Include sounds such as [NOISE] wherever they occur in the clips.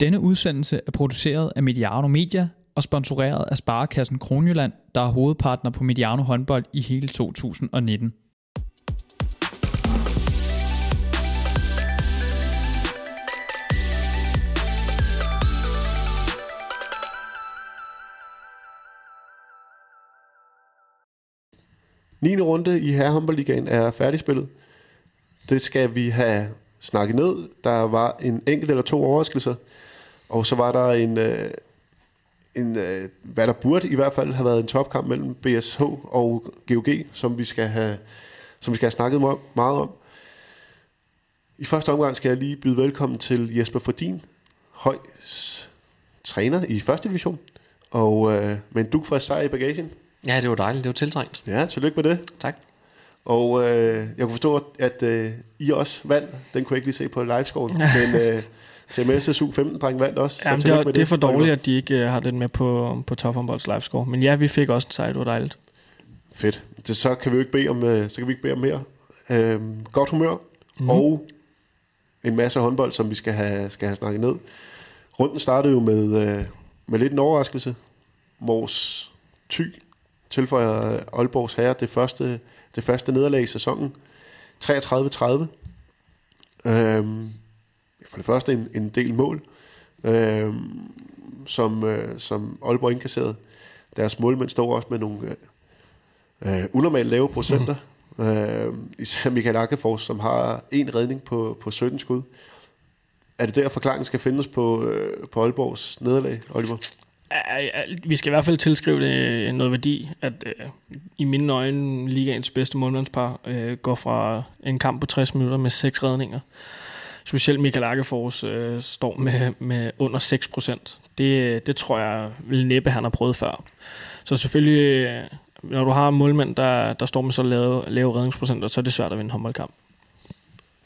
Denne udsendelse er produceret af Mediano Media og sponsoreret af Sparekassen Kronjylland, der er hovedpartner på Mediano håndbold i hele 2019. Niende runde i herrehåndboldligaen er færdigspillet. Det skal vi have snakket ned. Der var en enkelt eller to overraskelser, og så var der en, øh, en øh, hvad der burde i hvert fald have været en topkamp mellem BSH og GOG, som vi skal have, som vi skal have snakket meget om. I første omgang skal jeg lige byde velkommen til Jesper Fordin, Højs træner i første division, og øh, med en duk fra sejr i bagagen. Ja, det var dejligt. Det var tiltrængt. Ja, tillykke med det. Tak. Og øh, jeg kunne forstå, at øh, I også vandt. Den kunne jeg ikke lige se på livescoren. [LAUGHS] men øh, CMS SU15-dreng vandt også. Jamen, det, er, det er for dårligt, at de ikke øh, har den med på, på Top Håndbolds livescore. Men ja, vi fik også en sejr. Det var dejligt. Fedt. Det, så kan vi jo ikke bede om, øh, så kan vi ikke bede om mere. Øh, godt humør. Mm. Og en masse håndbold, som vi skal have, skal have snakket ned. Runden startede jo med, øh, med lidt en overraskelse. Mors Ty tilføjer Aalborgs herre det første, det første nederlag i sæsonen. 33-30. Øhm, for det første en, en del mål, øhm, som, øh, som Aalborg indkasserede. Deres målmænd står også med nogle øh, øh, unormalt lave procenter. [LAUGHS] Øh, især Michael Akkefors, som har en redning på, på 17 skud. Er det der, forklaringen skal findes på, øh, på Aalborgs nederlag, Oliver? vi skal i hvert fald tilskrive det noget værdi, at øh, i mine øjne ligaens bedste målmandspar øh, går fra en kamp på 60 minutter med seks redninger. Specielt Michael Akkefors øh, står med, med under 6%. Det, det tror jeg vil næppe, han har prøvet før. Så selvfølgelig, øh, når du har målmænd, der, der står med så lave, lave redningsprocenter, så er det svært at vinde håndboldkamp.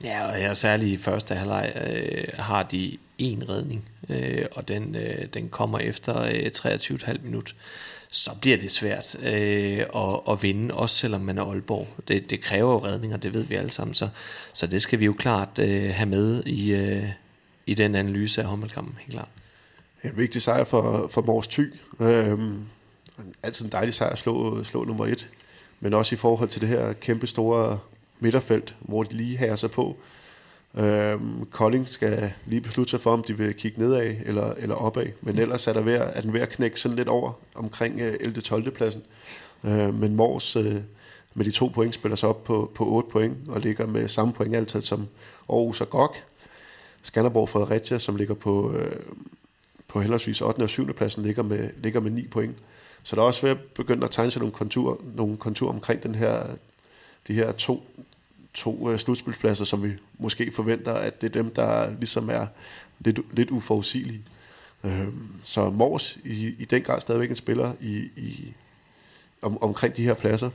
Ja, og jeg, særligt i første halvleg øh, har de en redning, øh, og den, øh, den kommer efter øh, 23,5 minut, så bliver det svært øh, at, at vinde, også selvom man er Aalborg. Det, det kræver jo redninger, det ved vi alle sammen, så, så det skal vi jo klart øh, have med i, øh, i den analyse af håndboldkampen, helt klart. En vigtig sejr for, for Mors Thy. Øhm, altid en dejlig sejr at slå, slå nummer et, men også i forhold til det her kæmpe store midterfelt, hvor de lige hærer sig på. Øhm, Kolding skal lige beslutte sig for, om de vil kigge nedad eller, eller opad. Men ellers er, der ved, er den ved at knække sådan lidt over omkring øh, 11. 12. pladsen. Øh, men Mors øh, med de to point spiller sig op på, på 8 point og ligger med samme point altid som Aarhus og Gok. Skanderborg Fredericia, som ligger på, øh, på henholdsvis 8. og 7. pladsen, ligger med, ligger med 9 point. Så der er også ved at begynde at tegne sig nogle kontur, nogle kontur omkring den her, de her to, to uh, slutspilspladser, som vi måske forventer, at det er dem, der ligesom er lidt, lidt uforudsigelige. Uh, så Mors i, i den grad stadigvæk en spiller i, i, om, omkring de her pladser.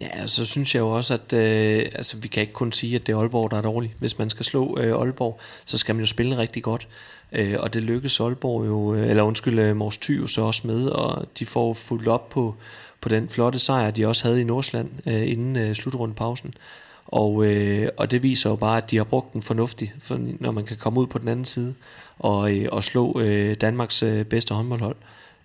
Ja, så synes jeg jo også, at øh, altså, vi kan ikke kun sige, at det er Aalborg, der er dårligt. Hvis man skal slå øh, Aalborg, så skal man jo spille rigtig godt. Øh, og det lykkes Aalborg jo, øh, eller undskyld, øh, Mors Thy jo så også med, og de får fuldt op på, på den flotte sejr, de også havde i Nordsland øh, inden øh, slutrundepausen. Og, øh, og det viser jo bare, at de har brugt den fornuftigt, for når man kan komme ud på den anden side og, øh, og slå øh, Danmarks øh, bedste håndboldhold,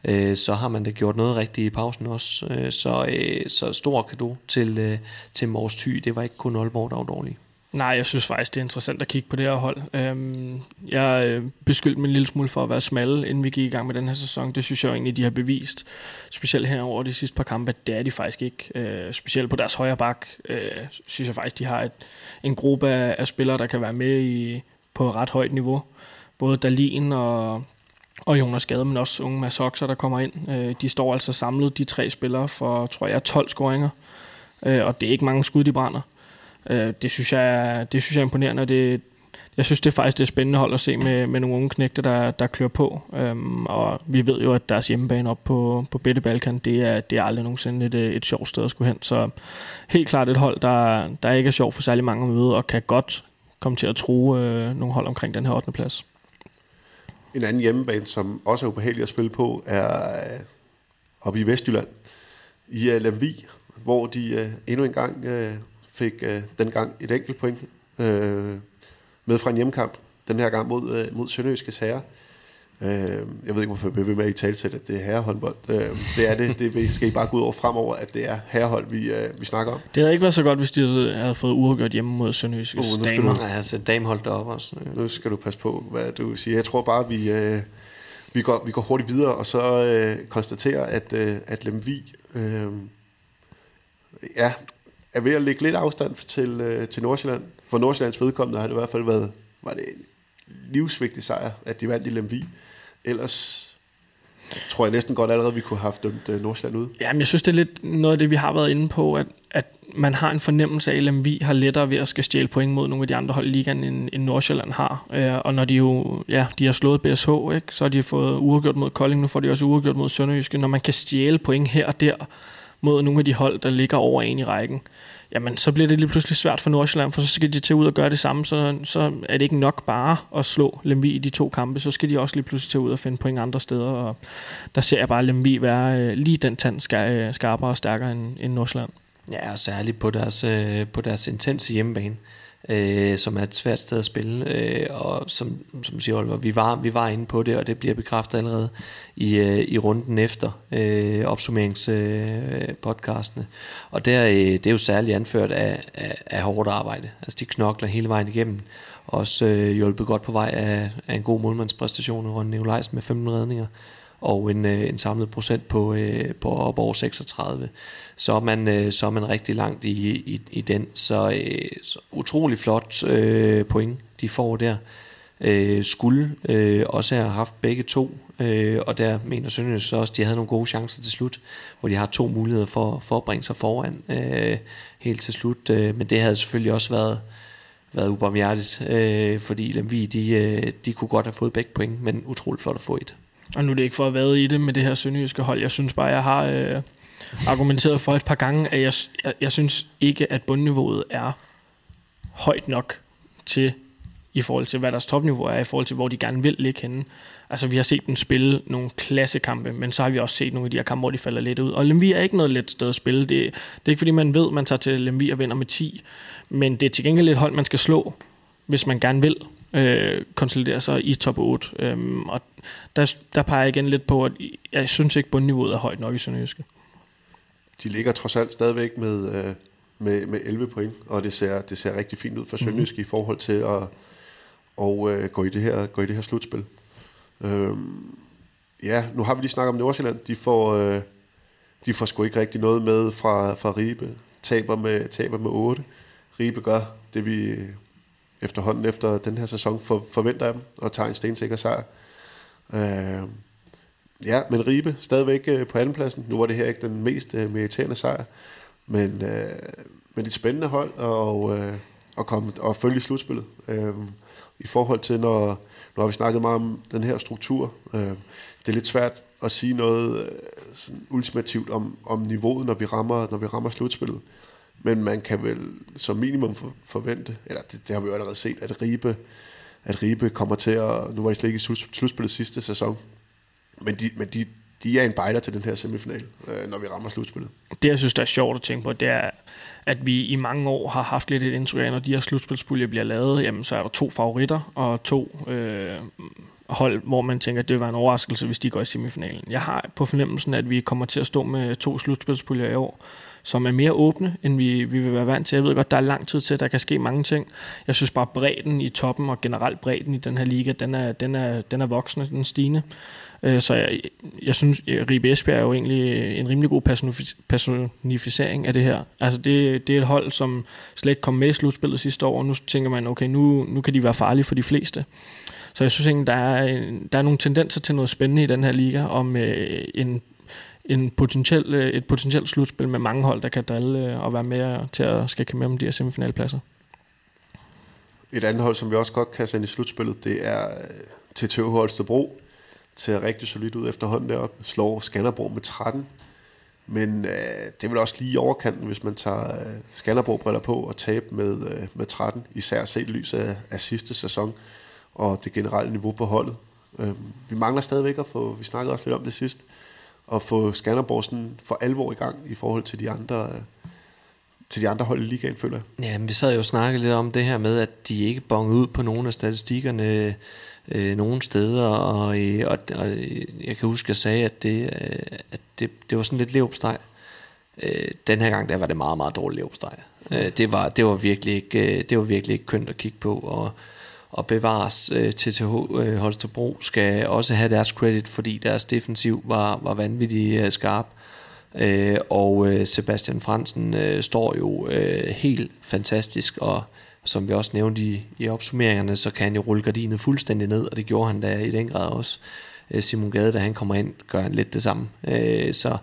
øh, så har man da gjort noget rigtigt i pausen også. Øh, så, øh, så stor kado til, øh, til Mors Thy. Det var ikke kun Aalborg, der var dårlig. Nej, jeg synes faktisk, det er interessant at kigge på det her hold. Øhm, jeg øh, beskyldte mig en lille smule for at være smalle, inden vi gik i gang med den her sæson. Det synes jeg egentlig, de har bevist. Specielt her over de sidste par kampe, det er de faktisk ikke. Øh, specielt på deres højre bak, øh, synes jeg faktisk, de har et, en gruppe af, af spillere, der kan være med i, på ret højt niveau. Både Dalin og, og Jonas Gade, men også unge Mads Oxer, der kommer ind. Øh, de står altså samlet, de tre spillere, for, tror jeg, 12 scoringer. Øh, og det er ikke mange skud, de brænder. Øh, det, synes jeg, det synes jeg er imponerende, og det, jeg synes det er faktisk det er spændende hold at se med, med nogle unge knægte, der, der klør på. Øhm, og vi ved jo, at deres hjemmebane op på, på Bette Balkan, det er, det er aldrig nogensinde et, øh, et sjovt sted at skulle hen. Så helt klart et hold, der, der ikke er sjovt for særlig mange at møde, og kan godt komme til at true øh, nogle hold omkring den her 8. plads. En anden hjemmebane, som også er ubehagelig at spille på, er øh, oppe i Vestjylland, i øh, Lemvi, hvor de øh, endnu en gang øh, fik øh, dengang et enkelt point øh, med fra en hjemmekamp, den her gang mod, øh, mod Sønderjyskes herre. Øh, jeg ved ikke, hvorfor vi vil med i talsæt, at det er herrehåndbold. Øh, det er det. Det skal I bare gå ud over fremover, at det er herrehold, vi, øh, vi snakker om. Det havde ikke været så godt, hvis de havde fået uafgjort hjemme mod Sønderjysk uh, damer. Ja, altså damehold deroppe også. Nu skal du passe på, hvad du siger. Jeg tror bare, vi, øh, vi, går, vi går hurtigt videre, og så øh, konstaterer, at, øh, at Lemvi øh, ja, er ved at lægge lidt afstand til, øh, til Nordsjælland. For Nordsjællands vedkommende har det i hvert fald været var det en livsvigtig sejr, at de vandt i Lemvi. Ellers tror jeg næsten godt allerede, vi kunne have haft dømt øh, Nordsjælland ud. Jamen, jeg synes, det er lidt noget af det, vi har været inde på, at, at man har en fornemmelse af, at Lemvi har lettere ved at skal stjæle point mod nogle af de andre hold i ligaen, end, end Nordsjælland har. Øh, og når de jo, ja, de har slået BSH, ikke, så har de fået uafgjort mod Kolding, nu får de også uafgjort mod Sønderjyske. Når man kan stjæle point her og der mod nogle af de hold, der ligger over en i rækken, jamen så bliver det lige pludselig svært for Nordsjælland, for så skal de til ud og gøre det samme, så, så er det ikke nok bare at slå Lemvi i de to kampe, så skal de også lige pludselig til ud og finde point andre steder, og der ser jeg bare Lemvi være øh, lige den tand skar, øh, skarpere og stærkere end, end Nordsjælland. Ja, og særligt på deres, øh, på deres intense hjemmebane øh, som er et svært sted at spille, øh, og som, som siger Oliver, vi var, vi var inde på det, og det bliver bekræftet allerede i, øh, i runden efter øh, opsummeringspodcastene. Øh, og der, øh, det er jo særligt anført af, af, af hårdt arbejde. Altså de knokler hele vejen igennem. Også øh, hjulpet godt på vej af, af en god målmandspræstation, Ron Nikolajsen med 15 redninger og en, øh, en samlet procent på, øh, på op over 36, så er man, øh, så er man rigtig langt i, i, i den. Så, øh, så utrolig flot øh, point, de får der. Øh, skulle øh, også have haft begge to, øh, og der mener Sønderjys så også, at de havde nogle gode chancer til slut, hvor de har to muligheder for, for at bringe sig foran øh, helt til slut. Øh, men det havde selvfølgelig også været, været ubarmhjertigt, øh, fordi Lemvi, de, øh, de kunne godt have fået begge point, men utroligt flot at få et. Og nu er det ikke for at være i det med det her sønderjyske hold. Jeg synes bare, jeg har øh, argumenteret for et par gange, at jeg, jeg, jeg synes ikke, at bundniveauet er højt nok til i forhold til, hvad deres topniveau er, i forhold til, hvor de gerne vil ligge henne. Altså, vi har set dem spille nogle klassekampe, men så har vi også set nogle af de her kampe, hvor de falder lidt ud. Og Lemvi er ikke noget let sted at spille. Det, det er ikke, fordi man ved, at man tager til Lemvi og vinder med 10, men det er til gengæld et hold, man skal slå, hvis man gerne vil øh, konsolidere sig i top 8. Øhm, og der, der peger jeg igen lidt på, at jeg synes ikke, bundniveauet er højt nok i Sønderjyske. De ligger trods alt stadigvæk med, øh, med, med 11 point, og det ser, det ser rigtig fint ud for Sønderjyske mm. i forhold til at og, øh, gå, i det her, gå i det her slutspil. Øhm, ja, nu har vi lige snakket om Nordsjælland. De får, øh, de får sgu ikke rigtig noget med fra, fra Ribe. Taber med, taber med 8. Ribe gør det, vi efterhånden efter den her sæson for, forventer jeg dem og tager en stensikker sejr. Øh, ja, men Ribe stadigvæk øh, på andenpladsen. Nu var det her ikke den mest øh, meriterende sejr, men, øh, men et spændende hold og, øh, at komme og følge slutspillet. Øh, I forhold til, når, nu har vi snakket meget om den her struktur. Øh, det er lidt svært at sige noget øh, sådan ultimativt om, om niveauet, når vi rammer, når vi rammer slutspillet. Men man kan vel som minimum forvente, eller det, det har vi jo allerede set, at Ribe, at Ribe kommer til at, nu var de slet ikke i slutspillet sidste sæson, men de, men de, de er en bejler til den her semifinal, øh, når vi rammer slutspillet. Det, jeg synes, der er sjovt at tænke på, det er, at vi i mange år har haft lidt et indtryk af, når de her slutspilspuljer bliver lavet, jamen, så er der to favoritter og to øh, hold, hvor man tænker, at det var en overraskelse, hvis de går i semifinalen. Jeg har på fornemmelsen, at vi kommer til at stå med to slutspilspuljer i år, som er mere åbne, end vi, vi vil være vant til. Jeg ved godt, der er lang tid til, der kan ske mange ting. Jeg synes bare, bredden i toppen og generelt bredden i den her liga, den er, den er, den er voksende, den er stigende. Øh, så jeg, jeg synes, Ribe Esbjerg er jo egentlig en rimelig god personificering af det her. Altså det, det er et hold, som slet ikke kom med i slutspillet sidste år, og nu tænker man, okay, nu, nu kan de være farlige for de fleste. Så jeg synes egentlig, der er, der er nogle tendenser til noget spændende i den her liga, om øh, en en potentiel, øh, et potentielt slutspil med mange hold, der kan drille øh, og være med til at skal kæmpe om de her semifinalpladser. Et andet hold, som vi også godt kan sende i slutspillet, det er øh, til TTH Holstebro. Ser rigtig solidt ud efterhånden deroppe. Slår Skanderborg med 13. Men øh, det er vel også lige i overkanten, hvis man tager øh, Skanderborg-briller på og taber med, øh, med 13. Især set lys af, af sidste sæson og det generelle niveau på holdet. Øh, vi mangler stadigvæk at få, vi snakkede også lidt om det sidst, at få Skanderborg sådan for alvor i gang i forhold til de andre, til de andre hold i ligaen, føler jeg. Ja, men vi sad jo og snakkede lidt om det her med, at de ikke bongede ud på nogle af statistikkerne øh, nogle steder, og, øh, og, og jeg kan huske, at jeg sagde, at det, øh, at det, det var sådan lidt levopsteg. Øh, den her gang, der var det meget, meget dårligt levopsteg. Øh, det, var, det, var virkelig ikke, øh, det var virkelig ikke kønt at kigge på, og, og bevares øh, TTH øh, Holstebro skal også have deres credit, fordi deres defensiv var, var vanvittigt øh, skarp. Øh, og øh, Sebastian Fransen øh, står jo øh, helt fantastisk, og som vi også nævnte i, i opsummeringerne, så kan han jo rulle gardinet fuldstændig ned, og det gjorde han da i den grad også. Øh, Simon Gade, da han kommer ind, gør han lidt det samme. Øh, så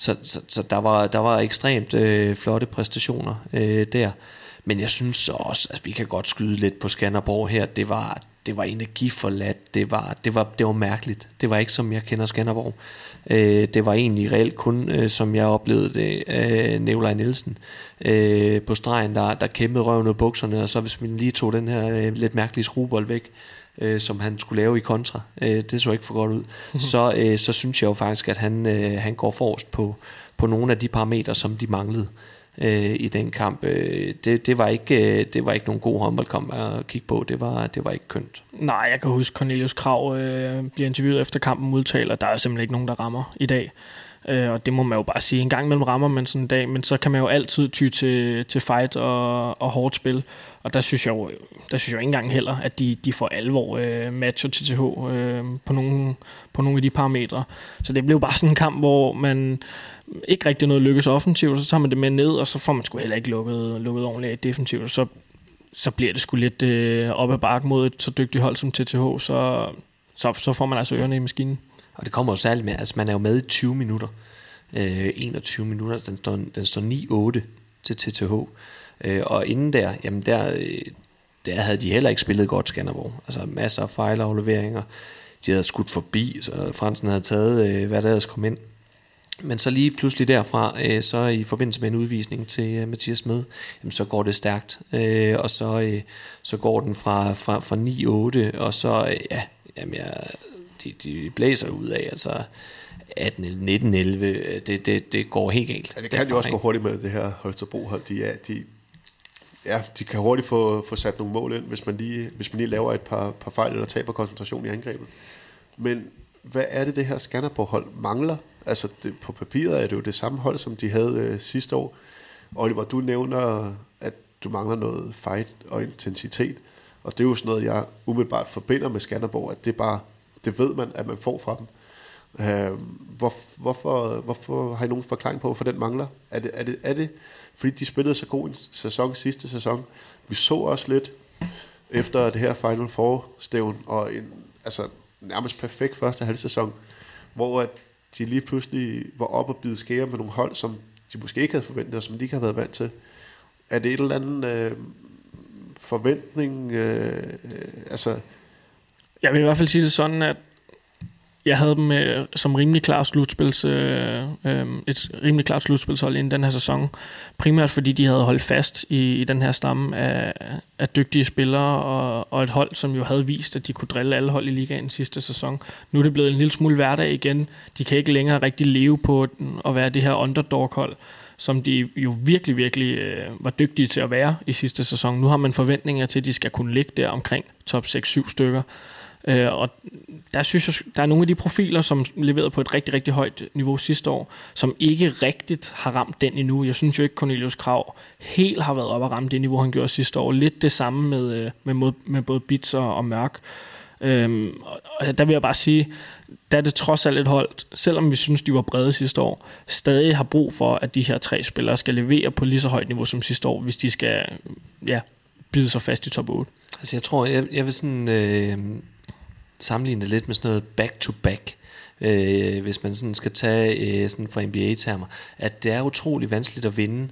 så, så, så der, var, der var ekstremt øh, flotte præstationer øh, der. Men jeg synes så også, at vi kan godt skyde lidt på Skanderborg her. Det var, det var energiforladt. Det var, det, var, det var mærkeligt. Det var ikke som jeg kender Skanderborg. Øh, det var egentlig reelt kun, øh, som jeg oplevede det, øh, Nikolaj Nielsen øh, på stregen, der, der kæmpede røven ud bukserne, og så hvis man lige tog den her øh, lidt mærkelige skruebold væk, øh, som han skulle lave i kontra, øh, det så ikke for godt ud, [LAUGHS] så, øh, så synes jeg jo faktisk, at han, øh, han går forrest på, på nogle af de parametre, som de manglede øh, i den kamp. Øh, det, det, var ikke, øh, det var ikke nogen god håndboldkamp at kigge på. Det var, det var ikke kønt. Nej, jeg kan huske, Cornelius Krav øh, bliver interviewet efter kampen udtaler, der er simpelthen ikke nogen, der rammer i dag. Øh, og det må man jo bare sige. En gang imellem rammer man sådan en dag, men så kan man jo altid ty til, til fight og, og hårdt spil. Og der synes jeg jo, der synes jeg jo ikke engang heller, at de, de får alvor øh, matcher TTH øh, på, nogle, på nogle af de parametre. Så det blev bare sådan en kamp, hvor man ikke rigtig noget lykkes offensivt, så tager man det med ned, og så får man sgu heller ikke lukket, lukket ordentligt af defensivt. Så, så bliver det sgu lidt øh, op ad bakke mod et så dygtigt hold som TTH, så, så, så får man altså ørerne i maskinen. Og det kommer jo særligt med, altså man er jo med i 20 minutter. Øh, 21 minutter, den står, den står 9-8 til TTH. Øh, og inden der, jamen der, øh, der havde de heller ikke spillet godt Skanderborg. Altså masser af fejlafleveringer. De havde skudt forbi, så Fransen havde taget, øh, hvad der ellers kom ind. Men så lige pludselig derfra, øh, så i forbindelse med en udvisning til øh, Mathias Smed, jamen, så går det stærkt. Øh, og så, øh, så går den fra, fra, fra 9-8, og så, øh, ja, jamen, jeg, de, de blæser ud af, altså 18 eller 19 11 det, det, det går helt galt. Ja, det kan jo også gå hurtigt med det her Holstebro hold. De, er, de, ja, de kan hurtigt få, få sat nogle mål ind, hvis man lige, hvis man lige laver et par, par fejl eller taber koncentration i angrebet. Men hvad er det, det her Skanderborg-hold mangler? Altså det, på papiret er det jo det samme hold, som de havde øh, sidste år. Oliver, du nævner, at du mangler noget fight og intensitet. Og det er jo sådan noget, jeg umiddelbart forbinder med Skanderborg, at det bare, det ved man, at man får fra dem. Øh, hvor, hvorfor, hvorfor har I nogen forklaring på, hvorfor den mangler? Er det, er, det, er det, fordi de spillede så god en sæson sidste sæson? Vi så også lidt efter det her Final Four-stævn, og en altså, nærmest perfekt første halv sæson, hvor at de lige pludselig var op og bide skære med nogle hold, som de måske ikke havde forventet, og som de ikke havde været vant til. Er det et eller andet øh, forventning? Øh, øh, altså, jeg vil i hvert fald sige det sådan, at jeg havde dem øh, som rimelig klar slutspils, øh, øh, et rimelig klart slutspilshold inden den her sæson. Primært fordi de havde holdt fast i, i den her stamme af, af dygtige spillere og, og et hold, som jo havde vist, at de kunne drille alle hold i ligaen sidste sæson. Nu er det blevet en lille smule hverdag igen. De kan ikke længere rigtig leve på at være det her underdog-hold som de jo virkelig, virkelig øh, var dygtige til at være i sidste sæson. Nu har man forventninger til, at de skal kunne ligge der omkring top 6-7 stykker. Øh, og der synes jeg, der er nogle af de profiler, som leverede på et rigtig, rigtig højt niveau sidste år, som ikke rigtigt har ramt den endnu. Jeg synes jo ikke, Cornelius Krav helt har været op at ramme det niveau, han gjorde sidste år. Lidt det samme med, øh, med, med både Bits og, og Mørk. Øhm, og der vil jeg bare sige, der er det trods alt et hold, selvom vi synes, de var brede sidste år, stadig har brug for, at de her tre spillere skal levere på lige så højt niveau som sidste år, hvis de skal ja, bide sig fast i top 8. Altså jeg tror, jeg, jeg vil sådan øh, sammenligne det lidt med sådan noget back-to-back, øh, hvis man sådan skal tage øh, sådan fra NBA-termer, at det er utrolig vanskeligt at vinde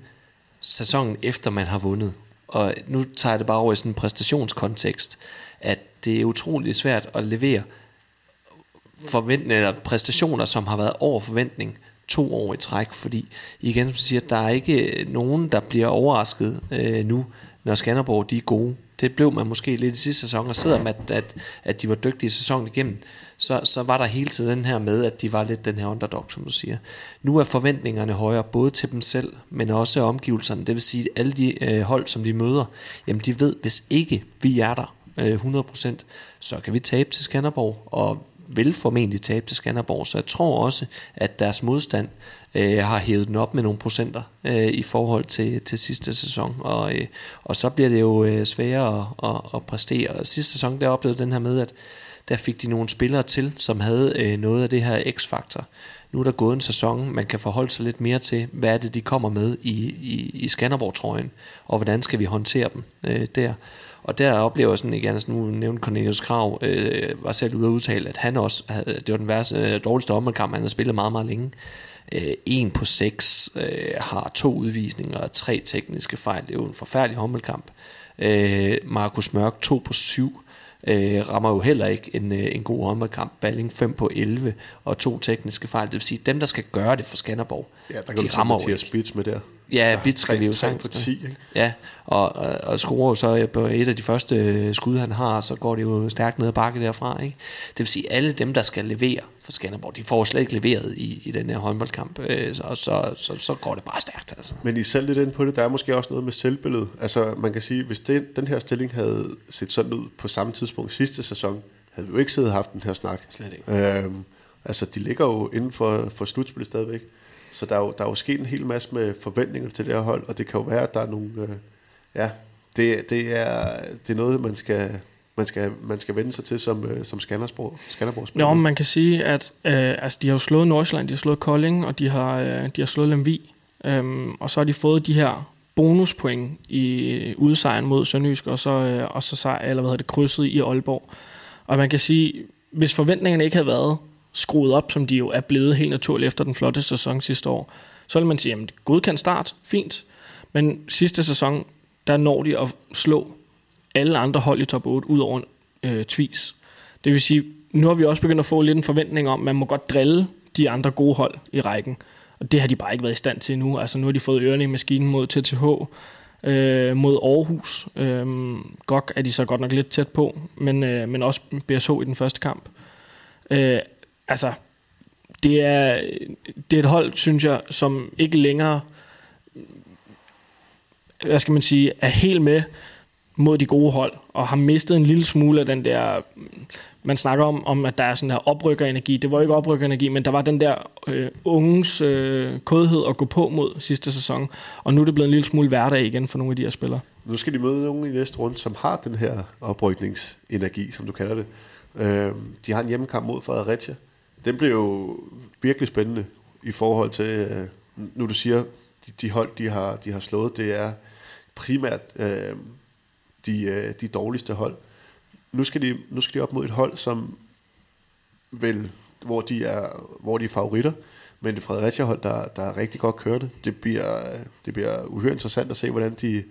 sæsonen efter man har vundet. Og nu tager jeg det bare over i sådan en præstationskontekst, at det er utrolig svært at levere forventninger, præstationer, som har været over forventning to år i træk, fordi igen, som siger, der er ikke nogen, der bliver overrasket øh, nu, når Skanderborg de er gode det blev man måske lidt i sidste sæson, og selvom at, at, at de var dygtige sæsonen igennem, så, så var der hele tiden den her med, at de var lidt den her underdog, som du siger. Nu er forventningerne højere, både til dem selv, men også omgivelserne. Det vil sige, at alle de øh, hold, som de møder, jamen de ved, hvis ikke vi er der øh, 100%, så kan vi tabe til Skanderborg, og vil formentlig tabe til Skanderborg. Så jeg tror også, at deres modstand øh, har hævet den op med nogle procenter øh, i forhold til, til sidste sæson. Og, øh, og så bliver det jo øh, sværere at, at, at præstere. Og sidste sæson, der oplevede den her med, at der fik de nogle spillere til, som havde øh, noget af det her x-faktor. Nu er der gået en sæson, man kan forholde sig lidt mere til, hvad er det, de kommer med i, i, i Skanderborg-trøjen, og hvordan skal vi håndtere dem øh, der. Og der oplever jeg sådan igen, altså nu nævnte Cornelius Krav, øh, var selv ude at udtale, at han også, havde, det var den værste, øh, dårligste ommelkamp, han har spillet meget, meget længe. Øh, en på seks, øh, har to udvisninger og tre tekniske fejl. Det er jo en forfærdelig håndboldkamp. Øh, Markus Mørk, to på syv øh, rammer jo heller ikke en, øh, en god håndboldkamp. Balling 5 på 11 og to tekniske fejl. Det vil sige, dem der skal gøre det for Skanderborg, Ja, der kan de rammer tage jo Mathias ikke. Spitz med der. Ja, Ja, Bit skal tre- vi jo tre sagtens. på 10, ikke? Ja, og, og, og scorer så på et af de første øh, skud, han har, så går det jo stærkt ned ad bakke derfra. Ikke? Det vil sige, alle dem, der skal levere for Skanderborg, de får slet ikke leveret i, i den her håndboldkamp, øh, og så, så, så går det bare stærkt. Altså. Men I selv lidt inde på det, der er måske også noget med selvbilledet. Altså man kan sige, hvis det, den her stilling havde set sådan ud på samme tidspunkt sidste sæson, havde vi jo ikke siddet og haft den her snak. Slet ikke. Øhm, altså de ligger jo inden for, for slutspillet stadigvæk. Så der er, jo, der er jo sket en hel masse med forventninger til det her hold, og det kan jo være, at der er nogle... Øh, ja, det, det, er, det er noget, man skal, man skal, man skal vende sig til som, øh, som Skanderborg, Skanderborg Nå, men man kan sige, at øh, altså, de har jo slået Nordsjælland, de har slået Kolding, og de har, øh, de har slået Lemvi. Øhm, og så har de fået de her bonuspoint i udsejren mod Sønderjysk, og så, øh, og så sejr, eller hvad hedder det, krydset i Aalborg. Og man kan sige, hvis forventningerne ikke havde været skruet op, som de jo er blevet helt naturligt efter den flotte sæson sidste år, så vil man sige, at godkendt start, fint. Men sidste sæson, der når de at slå alle andre hold i top 8, ud over øh, Tvis. Det vil sige, nu har vi også begyndt at få lidt en forventning om, at man må godt drille de andre gode hold i rækken. Og det har de bare ikke været i stand til nu. Altså nu har de fået ørerne i maskinen mod TTH, øh, mod Aarhus. Øh, GOG er de så godt nok lidt tæt på, men, øh, men også BSH i den første kamp. Øh, altså, det er, det er et hold, synes jeg, som ikke længere, hvad skal man sige, er helt med mod de gode hold, og har mistet en lille smule af den der, man snakker om, om at der er sådan der oprykkerenergi. Det var ikke oprykkerenergi, men der var den der øh, unges øh, kodhed at gå på mod sidste sæson, og nu er det blevet en lille smule hverdag igen for nogle af de her spillere. Nu skal de møde nogen i næste runde, som har den her oprykningsenergi, som du kalder det. Øh, de har en hjemmekamp mod Fredericia. Den bliver jo virkelig spændende i forhold til, øh, nu du siger, de, de hold, de har, de har slået, det er primært øh, de, øh, de dårligste hold. Nu skal, de, nu skal de op mod et hold, som vel, hvor de er, hvor de er favoritter, men det Fredericia-hold, der, der er rigtig godt kørende. Det bliver, det bliver uhyre interessant at se, hvordan de,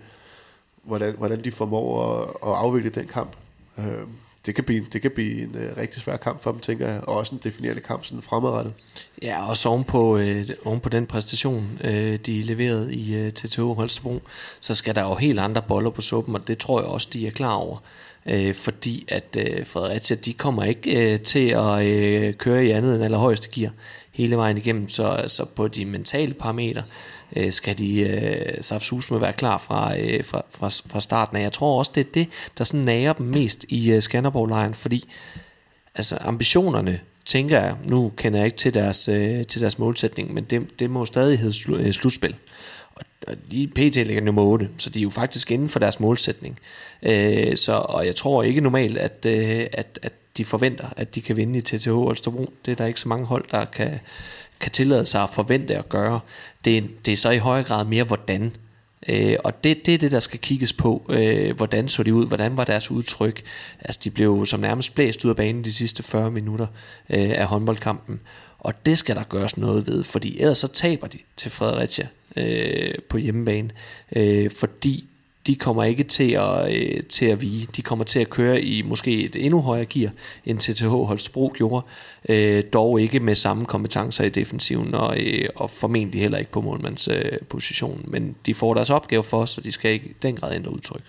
hvordan, hvordan de formår at, at afvikle den kamp. Øh, det kan blive, det kan blive en øh, rigtig svær kamp for dem, tænker jeg, og også en definerende kamp sådan fremadrettet. Ja, og så oven på, øh, oven på den præstation, øh, de leverede i øh, TTH Holstebro, så skal der jo helt andre boller på suppen, og det tror jeg også, de er klar over. Øh, fordi at øh, Fredericia, de kommer ikke øh, til at øh, køre i andet end allerhøjeste gear hele vejen igennem, så, så på de mentale parametre øh, Øh, skal de øh, med være klar fra, øh, fra, fra, fra starten af. Jeg tror også, det er det, der sådan nager dem mest i øh, Skanderborg-lejren, fordi altså ambitionerne, tænker jeg, nu kender jeg ikke til deres, øh, til deres målsætning, men det, det må stadig hedde slu, øh, slutspil. Og, og lige PT ligger nummer 8, så de er jo faktisk inden for deres målsætning. Øh, så, og jeg tror ikke normalt, at, øh, at, at de forventer, at de kan vinde i TTH Holstebro. Det er der ikke så mange hold, der kan, kan tillade sig at forvente at gøre. Det, er- det er så i højere grad mere, hvordan Øh, og det, det er det, der skal kigges på. Øh, hvordan så de ud? Hvordan var deres udtryk? Altså, de blev som nærmest blæst ud af banen de sidste 40 minutter øh, af håndboldkampen. Og det skal der gøres noget ved, fordi ellers så taber de til Fredericia øh, på hjemmebane. Øh, fordi de kommer ikke til at, øh, til at vige. De kommer til at køre i måske et endnu højere gear, end TTH Holstebro gjorde. Øh, dog ikke med samme kompetencer i defensiven, og, øh, og formentlig heller ikke på målmandspositionen. Øh, position. Men de får deres opgave for os, og de skal ikke den grad ændre udtryk.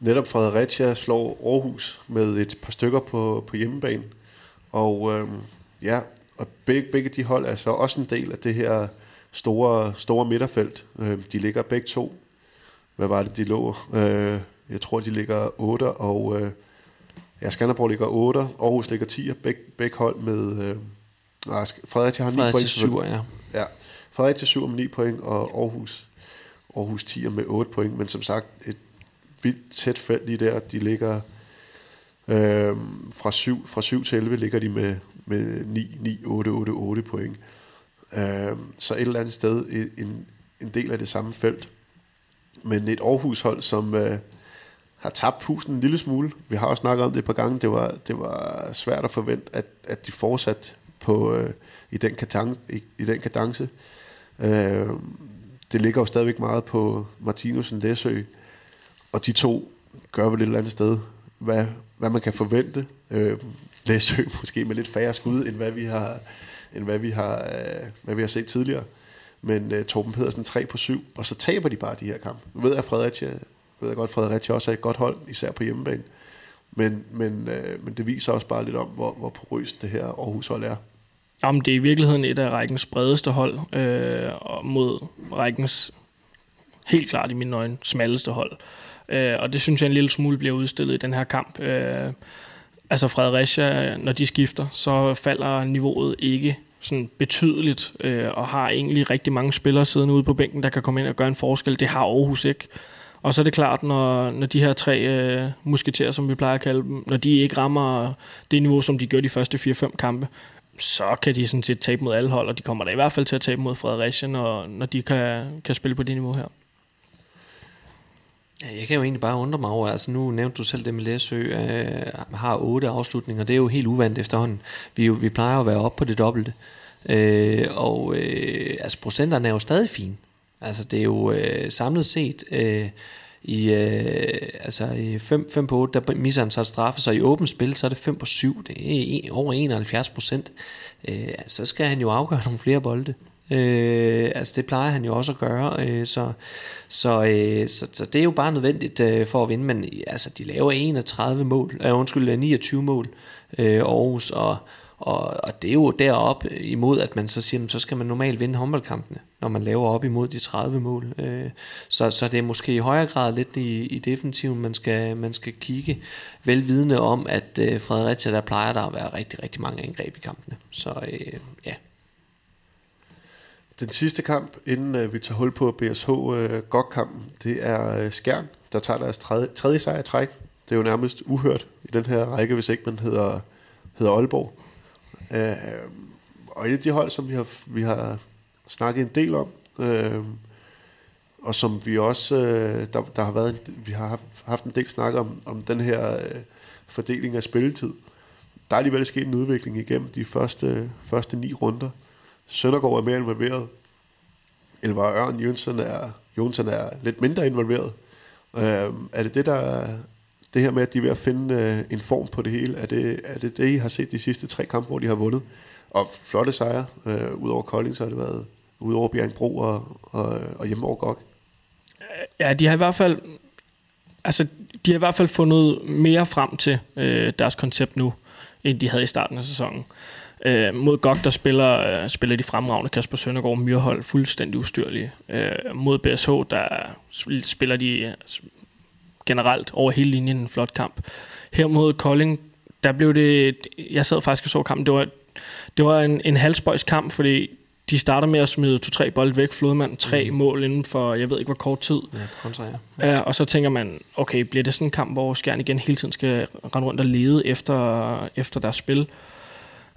netop Fredericia slår Aarhus med et par stykker på, på hjemmebane. Og øh, ja, og begge, begge de hold er så også en del af det her store, store midterfelt. Øh, de ligger begge to. Hvad var det, de lå? Øh, jeg tror, de ligger 8, og øh, ja, Skanderborg ligger 8, Aarhus ligger 10, og begge, begge hold med... Øh, nej, Fredericia har 9 Fredericia point. 7, ja. Ja, Fredericia 7 med 9 point, og Aarhus, Aarhus 10 med 8 point. Men som sagt, et vildt tæt felt lige der. De ligger øh, fra, 7, fra 7 til 11 ligger de med, med 9, 9, 8, 8, 8 point. Øh, så et eller andet sted en, en del af det samme felt. Men et Aarhus-hold, som øh, har tabt pusten en lille smule. Vi har også snakket om det et par gange. Det var, det var svært at forvente, at, at de fortsat på, øh, i, den kadence, i, i den kadence. Øh, det ligger jo stadigvæk meget på Martinusen Læsø, og de to gør vel et eller andet sted, hvad, hvad man kan forvente. Øh, Læsø måske med lidt færre skud, end hvad vi har, end hvad vi har, øh, hvad vi har set tidligere. Men øh, Torben Pedersen 3 på 7, og så taber de bare de her kampe. Nu ved jeg, Fredericia, ved jeg godt, Fredericia også er et godt hold, især på hjemmebane. Men, men, øh, men det viser også bare lidt om, hvor, hvor porøst det her Aarhus hold er. Jamen, det er i virkeligheden et af rækkens bredeste hold, øh, og mod rækkens helt klart i mine øjne smalleste hold. Øh, og det synes jeg en lille smule bliver udstillet i den her kamp. Øh, altså Fredericia, når de skifter, så falder niveauet ikke sådan betydeligt, øh, og har egentlig rigtig mange spillere siddende ude på bænken, der kan komme ind og gøre en forskel. Det har Aarhus ikke. Og så er det klart, når, når de her tre øh, musketerer, som vi plejer at kalde dem, når de ikke rammer det niveau, som de gør de første 4-5 kampe, så kan de sådan set tabe mod alle hold, og de kommer da i hvert fald til at tabe mod Fredericia, når, når de kan, kan spille på det niveau her. Jeg kan jo egentlig bare undre mig over, altså nu nævnte du selv det med Læsø, øh, har otte afslutninger, det er jo helt uvandt efterhånden. Vi, jo, vi plejer at være oppe på det dobbelte. Øh, og øh, altså procenterne er jo stadig fine. Altså det er jo øh, samlet set øh, i, øh, altså i 5, 5 på 8, der misser han så et straffe, så i åbent spil, så er det 5 på 7, det er over 71 procent. Øh, så skal han jo afgøre nogle flere bolde. Øh, altså det plejer han jo også at gøre, øh, så, så, øh, så, så det er jo bare nødvendigt øh, for at vinde, men altså de laver 31 mål, øh, undskyld øh, 29 mål øh, Aarhus, og, og, og det er jo derop imod, at man så siger, så skal man normalt vinde håndboldkampene, når man laver op imod de 30 mål. Øh, så, så det er måske i højere grad lidt i, i defensiven, man skal, man skal kigge, velvidende om, at øh, Fredericia, der plejer der at være rigtig, rigtig mange angreb i kampene. Så øh, ja, den sidste kamp, inden øh, vi tager hul på BSH øh, godt kampen det er øh, Skjern, der tager deres tredje, tredje sejr i træk. Det er jo nærmest uhørt i den her række, hvis ikke man hedder, hedder Aalborg. Øh, og et af de hold, som vi har, vi har snakket en del om, øh, og som vi også, øh, der, der har været, en, vi har haft, haft en del snak om, om den her øh, fordeling af spilletid. Der er alligevel sket en udvikling igennem de første, første ni runder. Søndergaard er mere involveret. Elvar Ørn Jønsson er, Jonsson er lidt mindre involveret. Øh, er det det, der det her med, at de er ved at finde øh, en form på det hele, er det, er det det, I har set de sidste tre kampe, hvor de har vundet? Og flotte sejre, øh, udover Kolding, så har det været udover Bjergbro og, og, og hjemme over Gok. Ja, de har i hvert fald altså, de har i hvert fald fundet mere frem til øh, deres koncept nu, end de havde i starten af sæsonen. Øh, mod GOG, der spiller, øh, spiller de fremragende Kasper Søndergaard og Myrhold fuldstændig ustyrlige. Øh, mod BSH, der spiller de altså, generelt over hele linjen en flot kamp. Her mod Kolding, der blev det... Jeg sad faktisk og så kampen. Det var, det var en, en halvspøjs kamp, fordi de starter med at smide to-tre bold væk. Flodmand tre mm. mål inden for, jeg ved ikke hvor kort tid. Ja, kontra, ja. ja. og så tænker man, okay, bliver det sådan en kamp, hvor Skjern igen hele tiden skal rende rundt og lede efter, efter deres spil?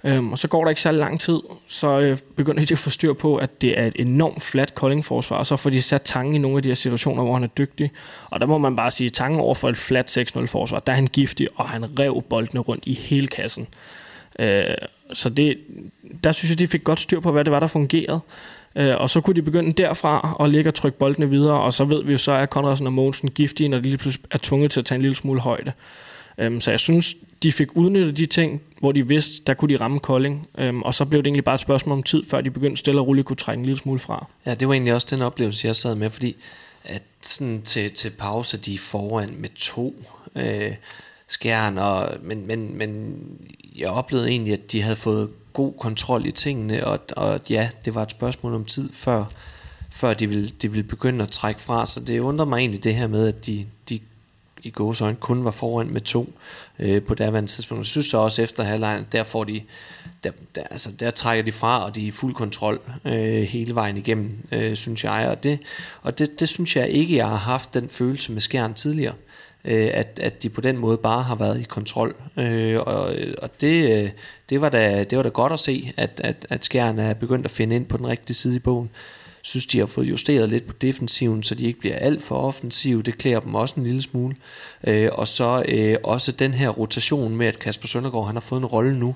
Øhm, og så går der ikke særlig lang tid, så øh, begynder de at få styr på, at det er et enormt flat Kolding-forsvar, og så får de sat Tange i nogle af de her situationer, hvor han er dygtig. Og der må man bare sige, Tange over for et flat 6-0-forsvar, der er han giftig, og han rev boldene rundt i hele kassen. Øh, så det, der synes jeg, de fik godt styr på, hvad det var, der fungerede. Øh, og så kunne de begynde derfra og ligge og trykke boldene videre, og så ved vi jo så, at Konradsen og Mogensen giftige, når de lige pludselig er tvunget til at tage en lille smule højde. Øhm, så jeg synes, de fik udnyttet de ting, hvor de vidste, der kunne de ramme Kolding. Øhm, og så blev det egentlig bare et spørgsmål om tid, før de begyndte stille og roligt kunne trække en lille smule fra. Ja, det var egentlig også den oplevelse, jeg sad med, fordi at sådan til, til pause, de er foran med to øh, skjern, og, men, men, men jeg oplevede egentlig, at de havde fået god kontrol i tingene, og, og ja, det var et spørgsmål om tid, før, før de, ville, de ville begynde at trække fra, så det undrer mig egentlig det her med, at de, de i gåsøjne kun var foran med to øh, på daværende tidspunkt. Jeg synes så også efter halvlejen, der får de, der, der, altså, der trækker de fra, og de er i fuld kontrol øh, hele vejen igennem, øh, synes jeg. Og, det, og det, det synes jeg ikke, jeg har haft den følelse med skærn tidligere. Øh, at, at de på den måde bare har været i kontrol. Øh, og og det, øh, det, var da, det var da godt at se, at, at, at skærn er begyndt at finde ind på den rigtige side i bogen synes, de har fået justeret lidt på defensiven, så de ikke bliver alt for offensive. Det klæder dem også en lille smule. Øh, og så øh, også den her rotation med, at Kasper Søndergaard han har fået en rolle nu,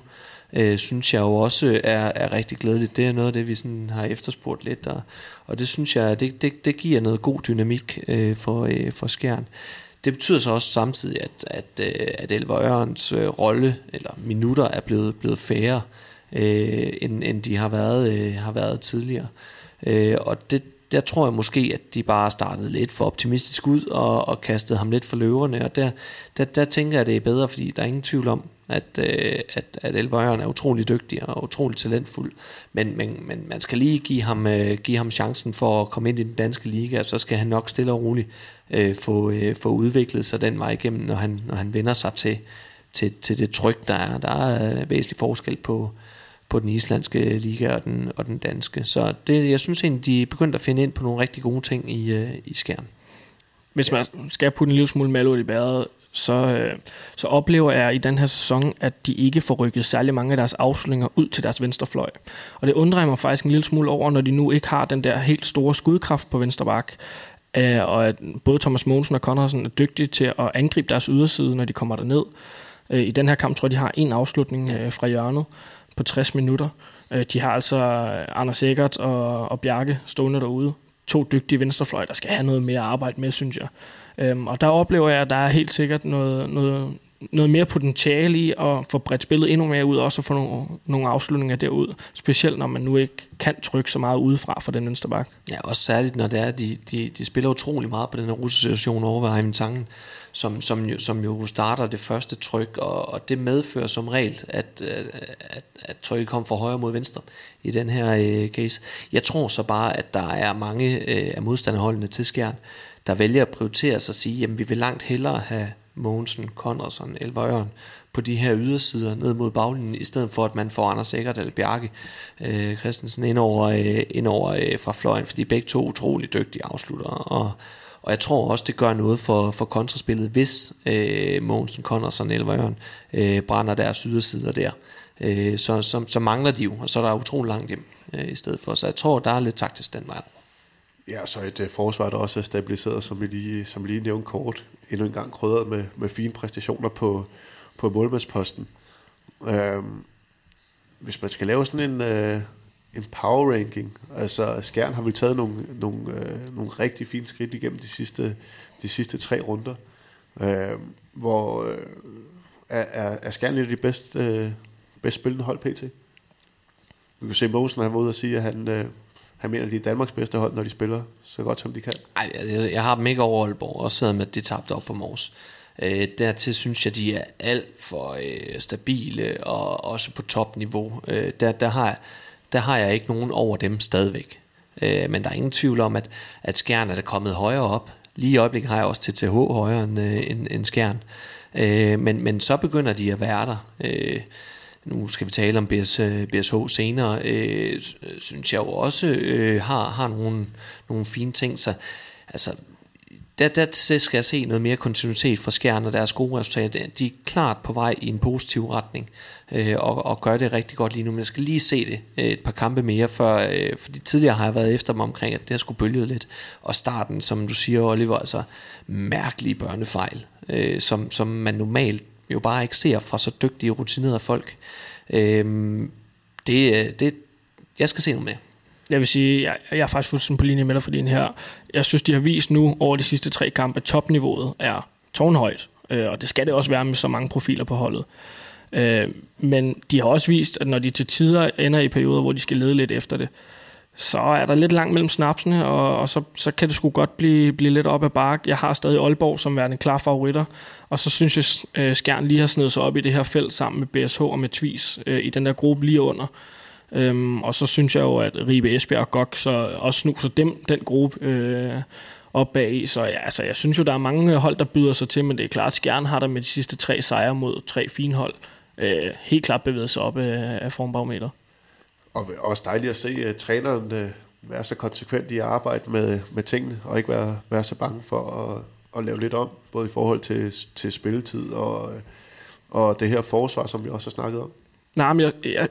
øh, synes jeg jo også er, er rigtig glædeligt. Det er noget af det, vi sådan har efterspurgt lidt, og, og det synes jeg, det, det, det giver noget god dynamik øh, for, øh, for skærn. Det betyder så også samtidig, at, at, øh, at Elver Ørens øh, rolle, eller minutter, er blevet, blevet færre, øh, end, end de har været, øh, har været tidligere. Øh, Øh, og det, der tror jeg måske, at de bare startede lidt for optimistisk ud og, og kastede ham lidt for løverne, og der, der, der tænker jeg, at det er bedre, fordi der er ingen tvivl om, at, øh, at, at Elvøjeren er utrolig dygtig og utrolig talentfuld, men, men, men man skal lige give ham, øh, give ham chancen for at komme ind i den danske liga, og så skal han nok stille og roligt øh, få, øh, få udviklet sig den vej igennem, når han, når han vender sig til, til, til det tryk, der er. Der er øh, væsentlig forskel på, på den islandske liga og den, og den danske. Så det, jeg synes egentlig, de er begyndt at finde ind på nogle rigtig gode ting i, øh, i skærmen. Hvis man skal putte en lille smule malurt i bæret, så, øh, så oplever jeg i den her sæson, at de ikke får rykket særlig mange af deres afslutninger ud til deres venstrefløj. Og det undrer jeg mig faktisk en lille smule over, når de nu ikke har den der helt store skudkraft på venstre bak. Øh, og at både Thomas Mogensen og Conradsen er dygtige til at angribe deres yderside, når de kommer derned. Øh, I den her kamp tror jeg, de har en afslutning øh, fra hjørnet på 60 minutter. Øh, de har altså øh, Anders Eggert og, og Bjarke stående derude. To dygtige venstrefløj, der skal have noget mere arbejde med, synes jeg. Øhm, og der oplever jeg, at der er helt sikkert noget, noget, noget mere potentiale i at få bredt spillet endnu mere ud, og også få nogle, nogle afslutninger derud. Specielt når man nu ikke kan trykke så meget udefra for den venstre bak. Ja, også særligt når det er, de, de, de spiller utrolig meget på den her russesituation over ved Eivind Tangen som, som, jo, som jo starter det første tryk, og, og det medfører som regel, at, at, at trykket kommer fra højre mod venstre i den her øh, case. Jeg tror så bare, at der er mange øh, af modstanderholdene til skjern, der vælger at prioritere sig og sige, jamen vi vil langt hellere have Mogensen, Konradsen, Elvøren på de her ydersider ned mod baglinjen, i stedet for at man får Anders Sikkert eller Bjarke øh, Christensen ind over, øh, ind over øh, fra fløjen, fordi begge to utrolig dygtige afslutter, og, og jeg tror også, det gør noget for, for kontraspillet, hvis øh, Mogensen, Connorsen eller Ørn øh, brænder deres ydersider der. Øh, så, så, så mangler de jo, og så er der utrolig langt hjem øh, i stedet for. Så jeg tror, der er lidt taktisk den vej. Ja, så et øh, forsvar, der også er stabiliseret, som vi lige, som lige nævnte kort, endnu en gang krydret med, med fine præstationer på, på målmandsposten. Øh, hvis man skal lave sådan en, Øh, en power ranking. Altså Skjern har vel taget nogle, nogle, øh, nogle rigtig fine skridt igennem de sidste, de sidste tre runder, øh, hvor øh, er, er Skjern lidt af de bedst, øh, bedst spillende hold pt. Vi kan se, Mosen han var ude og sige, at han, øh, han mener, at de er Danmarks bedste hold, når de spiller så godt, som de kan. Ej, jeg, jeg har dem ikke over Aalborg, også selvom at de tabte op på Mors. Øh, dertil synes jeg, de er alt for øh, stabile og også på topniveau. Øh, der, der har jeg der har jeg ikke nogen over dem stadigvæk. Øh, men der er ingen tvivl om, at, at skærn er der kommet højere op. Lige i øjeblikket har jeg også TTH højere end, øh, end, end skærn. Øh, men, men så begynder de at være der. Øh, nu skal vi tale om BS, BSH øh, senere, øh, synes jeg jo også øh, har, har nogle, nogle fine ting. Så altså, der, der skal jeg se noget mere kontinuitet fra Skjern og deres gode resultater. De er klart på vej i en positiv retning øh, og, og gør det rigtig godt lige nu. Men jeg skal lige se det øh, et par kampe mere, før, øh, fordi tidligere har jeg været efter dem omkring, at det har skulle bølget lidt. Og starten, som du siger, Oliver, altså mærkelige børnefejl, øh, som, som man normalt jo bare ikke ser fra så dygtige, rutinerede folk. Øh, det, øh, det, jeg skal se noget mere jeg vil sige, jeg, jeg er faktisk fuldstændig på linje med dig for din her. Jeg synes, de har vist nu over de sidste tre kampe, at topniveauet er tårnhøjt. Øh, og det skal det også være med så mange profiler på holdet. Øh, men de har også vist, at når de til tider ender i perioder, hvor de skal lede lidt efter det, så er der lidt langt mellem snapsene, og, og så, så kan det sgu godt blive, blive lidt op ad bakke. Jeg har stadig Aalborg som værende klar favoritter, og så synes jeg, øh, Skjern lige har snedet sig op i det her felt sammen med BSH og med Tvis øh, i den der gruppe lige under. Øhm, og så synes jeg jo, at Ribe Esbjerg og Gok så også snuser dem, den gruppe øh, op bag i. Så ja, altså, jeg synes jo, der er mange hold, der byder sig til, men det er klart, at Skjern har der med de sidste tre sejre mod tre fine hold øh, helt klart bevæget sig op øh, af formbarometer. Og også dejligt at se uh, træneren uh, være så konsekvent i at arbejde med, med tingene, og ikke være, være så bange for at, at lave lidt om, både i forhold til, til spilletid og, og det her forsvar, som vi også har snakket om. Nej, men jeg, jeg,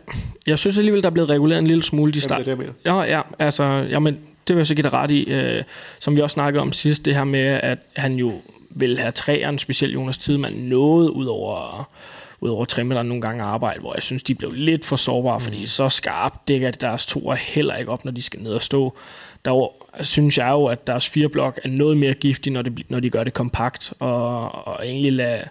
jeg synes alligevel, der er blevet reguleret en lille smule i start. Jamen, det er det, jeg mener. Ja, ja, altså, jamen, det vil jeg så give dig ret i. Øh, som vi også snakkede om sidst, det her med, at han jo vil have træerne, specielt Jonas Tidemand, noget ud over udover trimmerne nogle gange arbejde, hvor jeg synes, de blev lidt for sårbare, mm. fordi så skarp dækker deres to heller ikke op, når de skal ned og stå. Der synes jeg jo, at deres fireblok er noget mere giftig, når, det, når de gør det kompakt, og, og egentlig lade,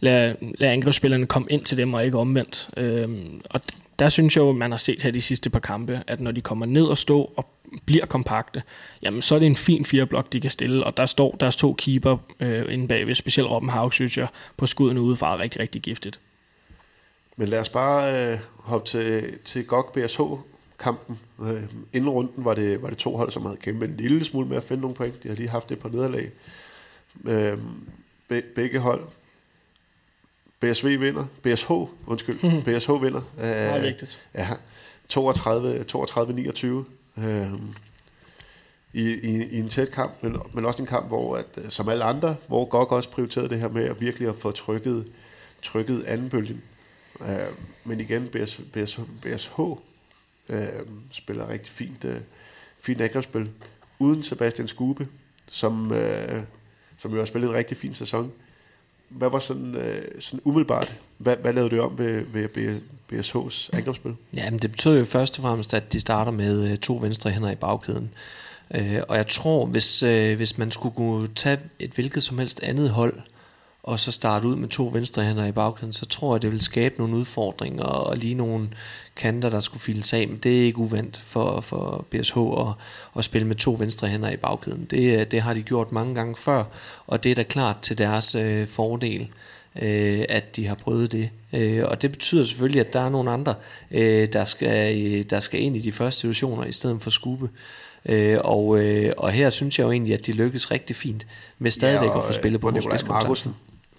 lade, lade angrebsspillerne komme ind til dem, og ikke omvendt. Øhm, og der synes jeg jo, man har set her de sidste par kampe, at når de kommer ned og stå og bliver kompakte, jamen så er det en fin fireblok, de kan stille, og der står deres to keeper øh, inde bagved, specielt Robben Haug, synes jeg, på skuden udefra er rigtig, rigtig giftigt. Men lad os bare øh, hoppe til, til GOG BSH-kampen. Øh, inden runden var det, var det to hold, som havde kæmpet en lille smule med at finde nogle point. De har lige haft et par nederlag. Øh, be, begge hold. BSV vinder. BSH, undskyld. [LAUGHS] BSH vinder. Øh, vigtigt. Ja, 32, 32 29. Øh, i, i, i en tæt kamp, men, men også en kamp, hvor, at, som alle andre, hvor GOG også prioriterede det her med at virkelig at få trykket, trykket anden bølgen. Uh, men igen, BS, BS, BSH øh, spiller rigtig fint, øh, fint angrebsspil. Uden Sebastian Skube, som, øh, som jo har spillet en rigtig fin sæson. Hvad var sådan, øh, sådan umiddelbart, hvad, hvad lavede du om ved, ved BSH's angrebsspil? Ja, men det betød jo først og fremmest, at de starter med øh, to venstre hænder i bagkæden. Øh, og jeg tror, hvis, øh, hvis man skulle kunne tage et hvilket som helst andet hold, og så starte ud med to venstre hænder i bagkæden, så tror jeg, det vil skabe nogle udfordringer og lige nogle kanter, der skulle files af. Men det er ikke uvendt for, for BSH at, at spille med to venstre hænder i bagkæden. Det, det har de gjort mange gange før, og det er da klart til deres øh, fordel øh, at de har prøvet det. Øh, og det betyder selvfølgelig, at der er nogle andre, øh, der, skal, der skal ind i de første situationer, i stedet for skube. Øh, og, øh, og her synes jeg jo egentlig, at de lykkes rigtig fint med stadigvæk ja, at få spillet på nogle spidskompetencer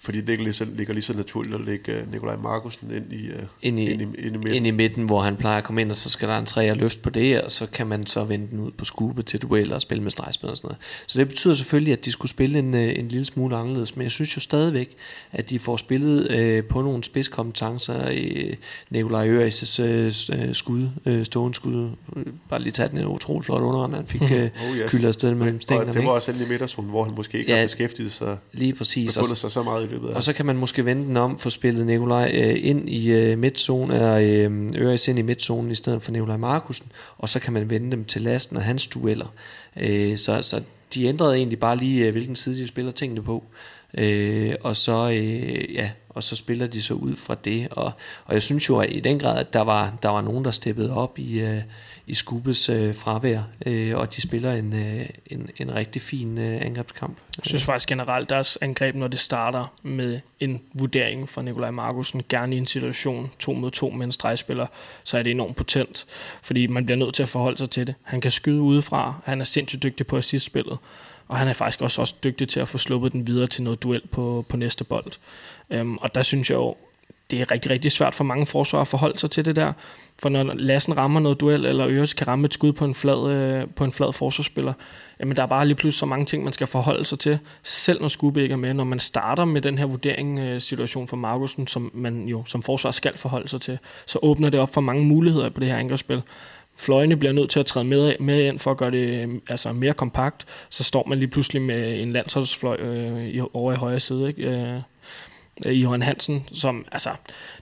fordi det ligger lige, så, ligger lige så naturligt at lægge uh, Nikolaj Markusen ind i, uh, ind, i, ind, i, ind, i midten. ind i midten, hvor han plejer at komme ind, og så skal der en træer løft på det, og så kan man så vende den ud på skube til dueller og spille med stregspil og sådan noget. Så det betyder selvfølgelig, at de skulle spille en, uh, en lille smule anderledes, men jeg synes jo stadigvæk, at de får spillet uh, på nogle spidskompetencer i Nikolaj Øres uh, skud, uh, stående skud. Bare lige tage den en utrolig flot under, han fik uh, [LAUGHS] oh, yes. kyldet afsted mellem stængerne. Det var også ind i midterzonen, hvor han måske ikke ja, har beskæftiget sig, lige præcis. og sig så meget løbet af. Og så kan man måske vende den om, for spillet Nikolaj øh, ind i øh, midtzonen, eller øh, Øres ind i midtzonen i stedet for Nikolaj Markusen, og så kan man vende dem til lasten af hans dueller. Øh, så, så de ændrede egentlig bare lige, øh, hvilken side de spiller tingene på. Øh, og så øh, ja, og så spiller de så ud fra det og, og jeg synes jo at i den grad at der var der var nogen der steppede op i øh, i Skubes øh, fravær, øh, og de spiller en, øh, en, en rigtig fin øh, angrebskamp. Jeg synes faktisk generelt, deres angreb, når det starter med en vurdering fra Nikolaj Markusen, gerne i en situation to mod to med en stregspiller, så er det enormt potent, fordi man bliver nødt til at forholde sig til det. Han kan skyde udefra, han er sindssygt dygtig på assistspillet, og han er faktisk også, også dygtig til at få sluppet den videre til noget duel på, på næste bold. Øhm, og der synes jeg jo, det er rigtig, rigtig svært for mange forsvarer at forholde sig til det der. For når Lassen rammer noget duel, eller Øres kan ramme et skud på en flad, øh, på en flad forsvarsspiller, jamen der er bare lige pludselig så mange ting, man skal forholde sig til, selv når Skube ikke er med. Når man starter med den her vurdering øh, situation for Markusen, som man jo som forsvar skal forholde sig til, så åbner det op for mange muligheder på det her angrebsspil. Fløjene bliver nødt til at træde med, med ind for at gøre det øh, altså mere kompakt. Så står man lige pludselig med en landsholdsfløj øh, over i højre side. Ikke? Øh, i Johan Hansen, som, altså,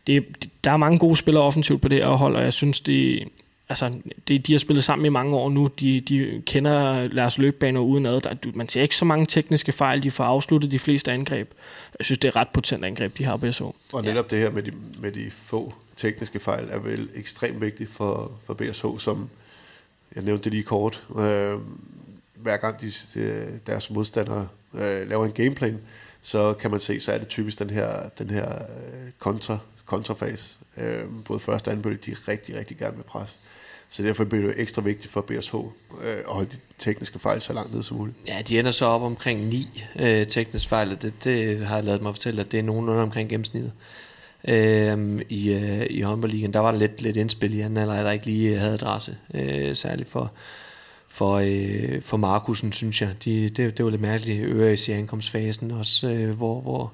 det, der er mange gode spillere offensivt på det her hold, og jeg synes, de, altså, de, de har spillet sammen i mange år nu, de, de kender deres løbbaner uden ad, der, man ser ikke så mange tekniske fejl, de får afsluttet de fleste angreb. Jeg synes, det er ret potent angreb, de har på BSH. Og netop ja. det her med de, med de få tekniske fejl er vel ekstremt vigtigt for, for BSH, som jeg nævnte det lige kort, øh, hver gang de, øh, deres modstandere øh, laver en gameplan, så kan man se, så er det typisk den her, den her øh, kontra, kontrafase. Øh, både første og anden bølge, de er rigtig, rigtig gerne med pres. Så derfor bliver det ekstra vigtigt for BSH øh, at holde de tekniske fejl så langt ned som muligt. Ja, de ender så op omkring ni øh, tekniske fejl, og det, det har jeg lavet mig fortælle, at det er nogenlunde omkring gennemsnittet. Øh, i, øh, i håndboldligaen, der var der lidt, lidt indspil i anden alder, der ikke lige havde adresse, øh, særligt for, for, øh, for Markusen, synes jeg. De, det, det var lidt mærkeligt øre i ankomstfasen også, øh, hvor, hvor,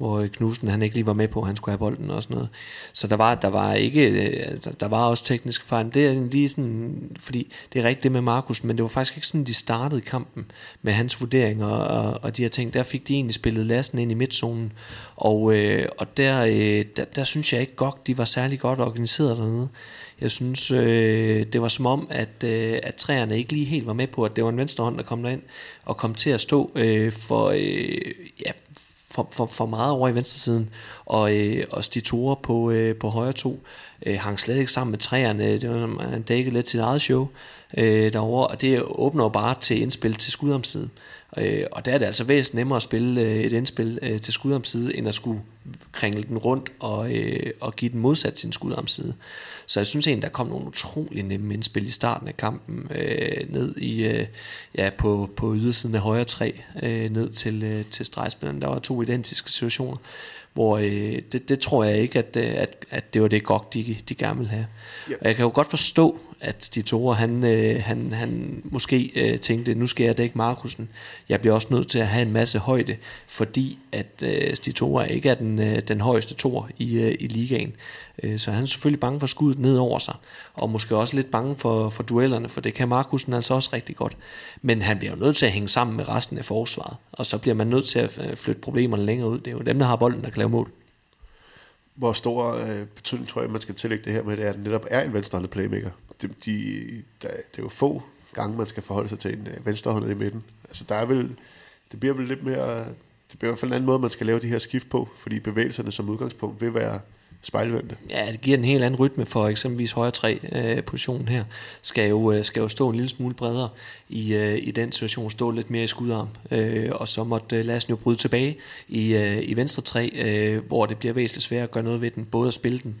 hvor øh, Knudsen han ikke lige var med på, at han skulle have bolden og sådan noget. Så der var, der var ikke, øh, der var også tekniske fejl. Det er lige sådan, fordi det er rigtigt det med Markus, men det var faktisk ikke sådan, de startede kampen med hans vurderinger og, og de her ting. Der fik de egentlig spillet lasten ind i midtzonen, og, øh, og der, øh, der, der, synes jeg ikke godt, de var særlig godt organiseret dernede. Jeg synes, øh, det var som om, at, øh, at træerne ikke lige helt var med på, at det var en venstre hånd, der kom derind og kom til at stå øh, for, øh, ja, for, for, for meget over i venstresiden, og, øh, og Stitora på, øh, på højre to øh, hang slet ikke sammen med træerne. Det var, han dækkede lidt sit eget show øh, derovre, og det åbner jo bare til indspil til skudomsiden. Øh, og der er det altså væsentligt nemmere at spille øh, et indspil øh, til skudomside, end at skulle kringle den rundt og, øh, og give den modsat sin skudomside. Så jeg synes egentlig, der kom nogle utrolig nemme indspil i starten af kampen, øh, ned i, øh, ja, på, på ydersiden af højre træ, øh, ned til, øh, til stregspilleren. Der var to identiske situationer, hvor øh, det, det tror jeg ikke, at, øh, at, at det var det godt, de, de gerne ville have. Ja. Og jeg kan jo godt forstå, at Stitora, han, øh, han, han måske øh, tænkte, nu skal jeg dække Markusen. Jeg bliver også nødt til at have en masse højde, fordi at øh, Stitora ikke er den, øh, den højeste tor i, øh, i ligaen. Øh, så han er selvfølgelig bange for skuddet ned over sig, og måske også lidt bange for, for duellerne, for det kan Markusen altså også rigtig godt. Men han bliver jo nødt til at hænge sammen med resten af forsvaret, og så bliver man nødt til at øh, flytte problemerne længere ud. Det er jo dem, der har bolden, der kan lave mål hvor stor øh, betydning tror jeg, man skal tillægge det her med, det er, at det netop er en venstrehåndet playmaker. De, de, der, det er jo få gange, man skal forholde sig til en øh, venstrehåndet i midten. Altså der er vel, det bliver vel lidt mere, det bliver i hvert fald en anden måde, man skal lave de her skift på, fordi bevægelserne som udgangspunkt vil være spejlvendte. Ja, det giver en helt anden rytme for eksempelvis højre tre øh, positionen her. Skal jo, øh, skal jo stå en lille smule bredere i, øh, i den situation, stå lidt mere i skudarm. Øh, og så måtte øh, Lassen jo bryde tilbage i, øh, i venstre tre, øh, hvor det bliver væsentligt svært at gøre noget ved den. Både at spille den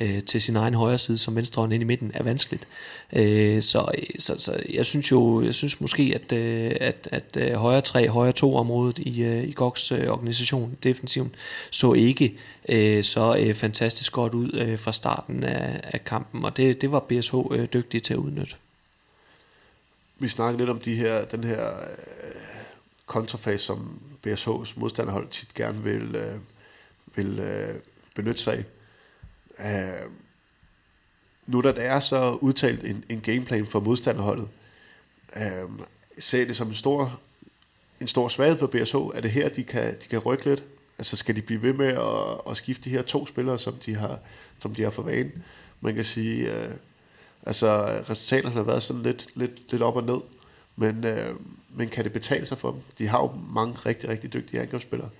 øh, til sin egen højre side som venstre hånd ind i midten er vanskeligt. Øh, så, så, så jeg synes jo, jeg synes måske, at, øh, at, at øh, højre tre, højre to området i, øh, i GOGs øh, organisation, defensiven, så ikke øh, så øh, fantastisk fantastisk godt ud øh, fra starten af, af kampen, og det, det var BSH øh, dygtige til at udnytte. Vi snakkede lidt om de her, den her øh, kontrafase, som BSH's modstanderhold tit gerne vil, øh, vil øh, benytte sig af. Øh, nu da der er så udtalt en, en gameplan for modstanderholdet, øh, ser det som en stor, en stor svaghed for BSH. Er det her, de kan, de kan rykke lidt? Altså skal de blive ved med at, at skifte de her to spillere, som de har, som de har for vane? Man kan sige, øh, altså resultaterne har været sådan lidt, lidt, lidt op og ned, men, øh, men kan det betale sig for dem? De har jo mange rigtig, rigtig dygtige angrebsspillere,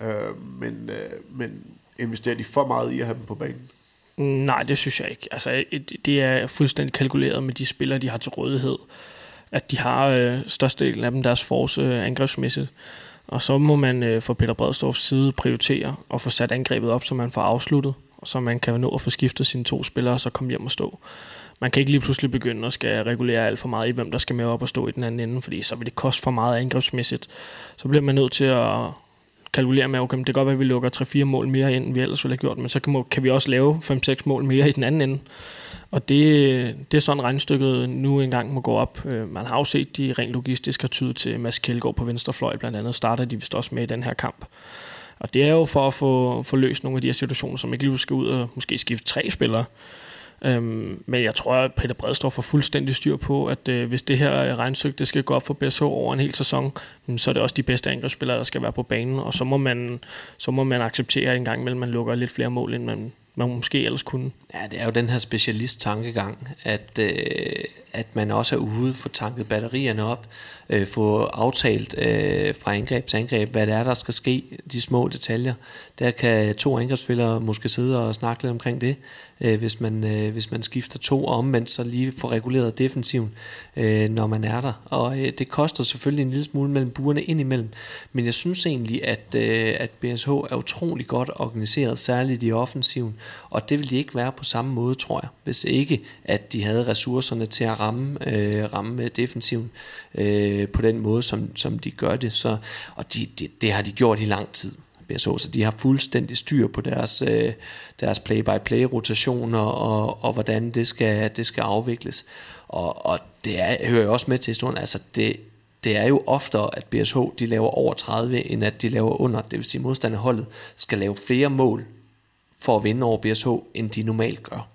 øh, men, øh, men investerer de for meget i at have dem på banen? Nej, det synes jeg ikke. Altså, det er fuldstændig kalkuleret med de spillere, de har til rådighed. At de har øh, størstedelen af dem deres force øh, angrebsmæssigt. Og så må man øh, fra Peter Bredstorffs side prioritere og få sat angrebet op, så man får afsluttet, og så man kan nå at få skiftet sine to spillere, og så komme hjem og stå. Man kan ikke lige pludselig begynde at skal regulere alt for meget i, hvem der skal med op og stå i den anden ende, fordi så vil det koste for meget angrebsmæssigt. Så bliver man nødt til at kalkulere med, okay, det kan godt være, at vi lukker 3-4 mål mere ind, end vi ellers ville have gjort, men så kan, kan vi også lave 5-6 mål mere i den anden ende. Og det, det er sådan regnstykket nu engang må gå op. Øh, man har jo set, de rent logistisk har tydet til Mads Kjeldgaard på venstrefløj, blandt andet starter de vist også med i den her kamp. Og det er jo for at få, få løst nogle af de her situationer, som ikke lige skal ud og måske skifte tre spillere. Øhm, men jeg tror, at Peter Bredstorff får fuldstændig styr på, at øh, hvis det her øh, regnstykke det skal gå op for BSH over en hel sæson, så er det også de bedste angrebsspillere, der skal være på banen, og så må man, så må man acceptere en gang imellem, man lukker lidt flere mål, end man, man måske ellers kunne. Ja, det er jo den her specialist-tankegang, at, øh, at man også er ude, få tanket batterierne op, øh, få aftalt øh, fra angreb til angreb, hvad det er, der skal ske, de små detaljer. Der kan to angrebsspillere måske sidde og snakke lidt omkring det, øh, hvis, man, øh, hvis man skifter to, og omvendt så lige få reguleret defensiven, øh, når man er der. Og øh, det koster selvfølgelig en lille smule mellem buerne indimellem, men jeg synes egentlig, at, øh, at BSH er utrolig godt organiseret, særligt i offensiven, og det vil de ikke være på samme måde, tror jeg, hvis ikke, at de havde ressourcerne til at ramme, øh, ramme øh, defensiven øh, på den måde, som, som de gør det. Så, og de, de, det har de gjort i lang tid. BSO, så de har fuldstændig styr på deres, øh, deres play-by-play rotationer og, og hvordan det skal, det skal afvikles. Og, og det er, hører jo også med til historien, altså det, det er jo oftere, at BSH de laver over 30, end at de laver under. Det vil sige, at modstanderholdet skal lave flere mål for at vinde over BSH, end de normalt gør.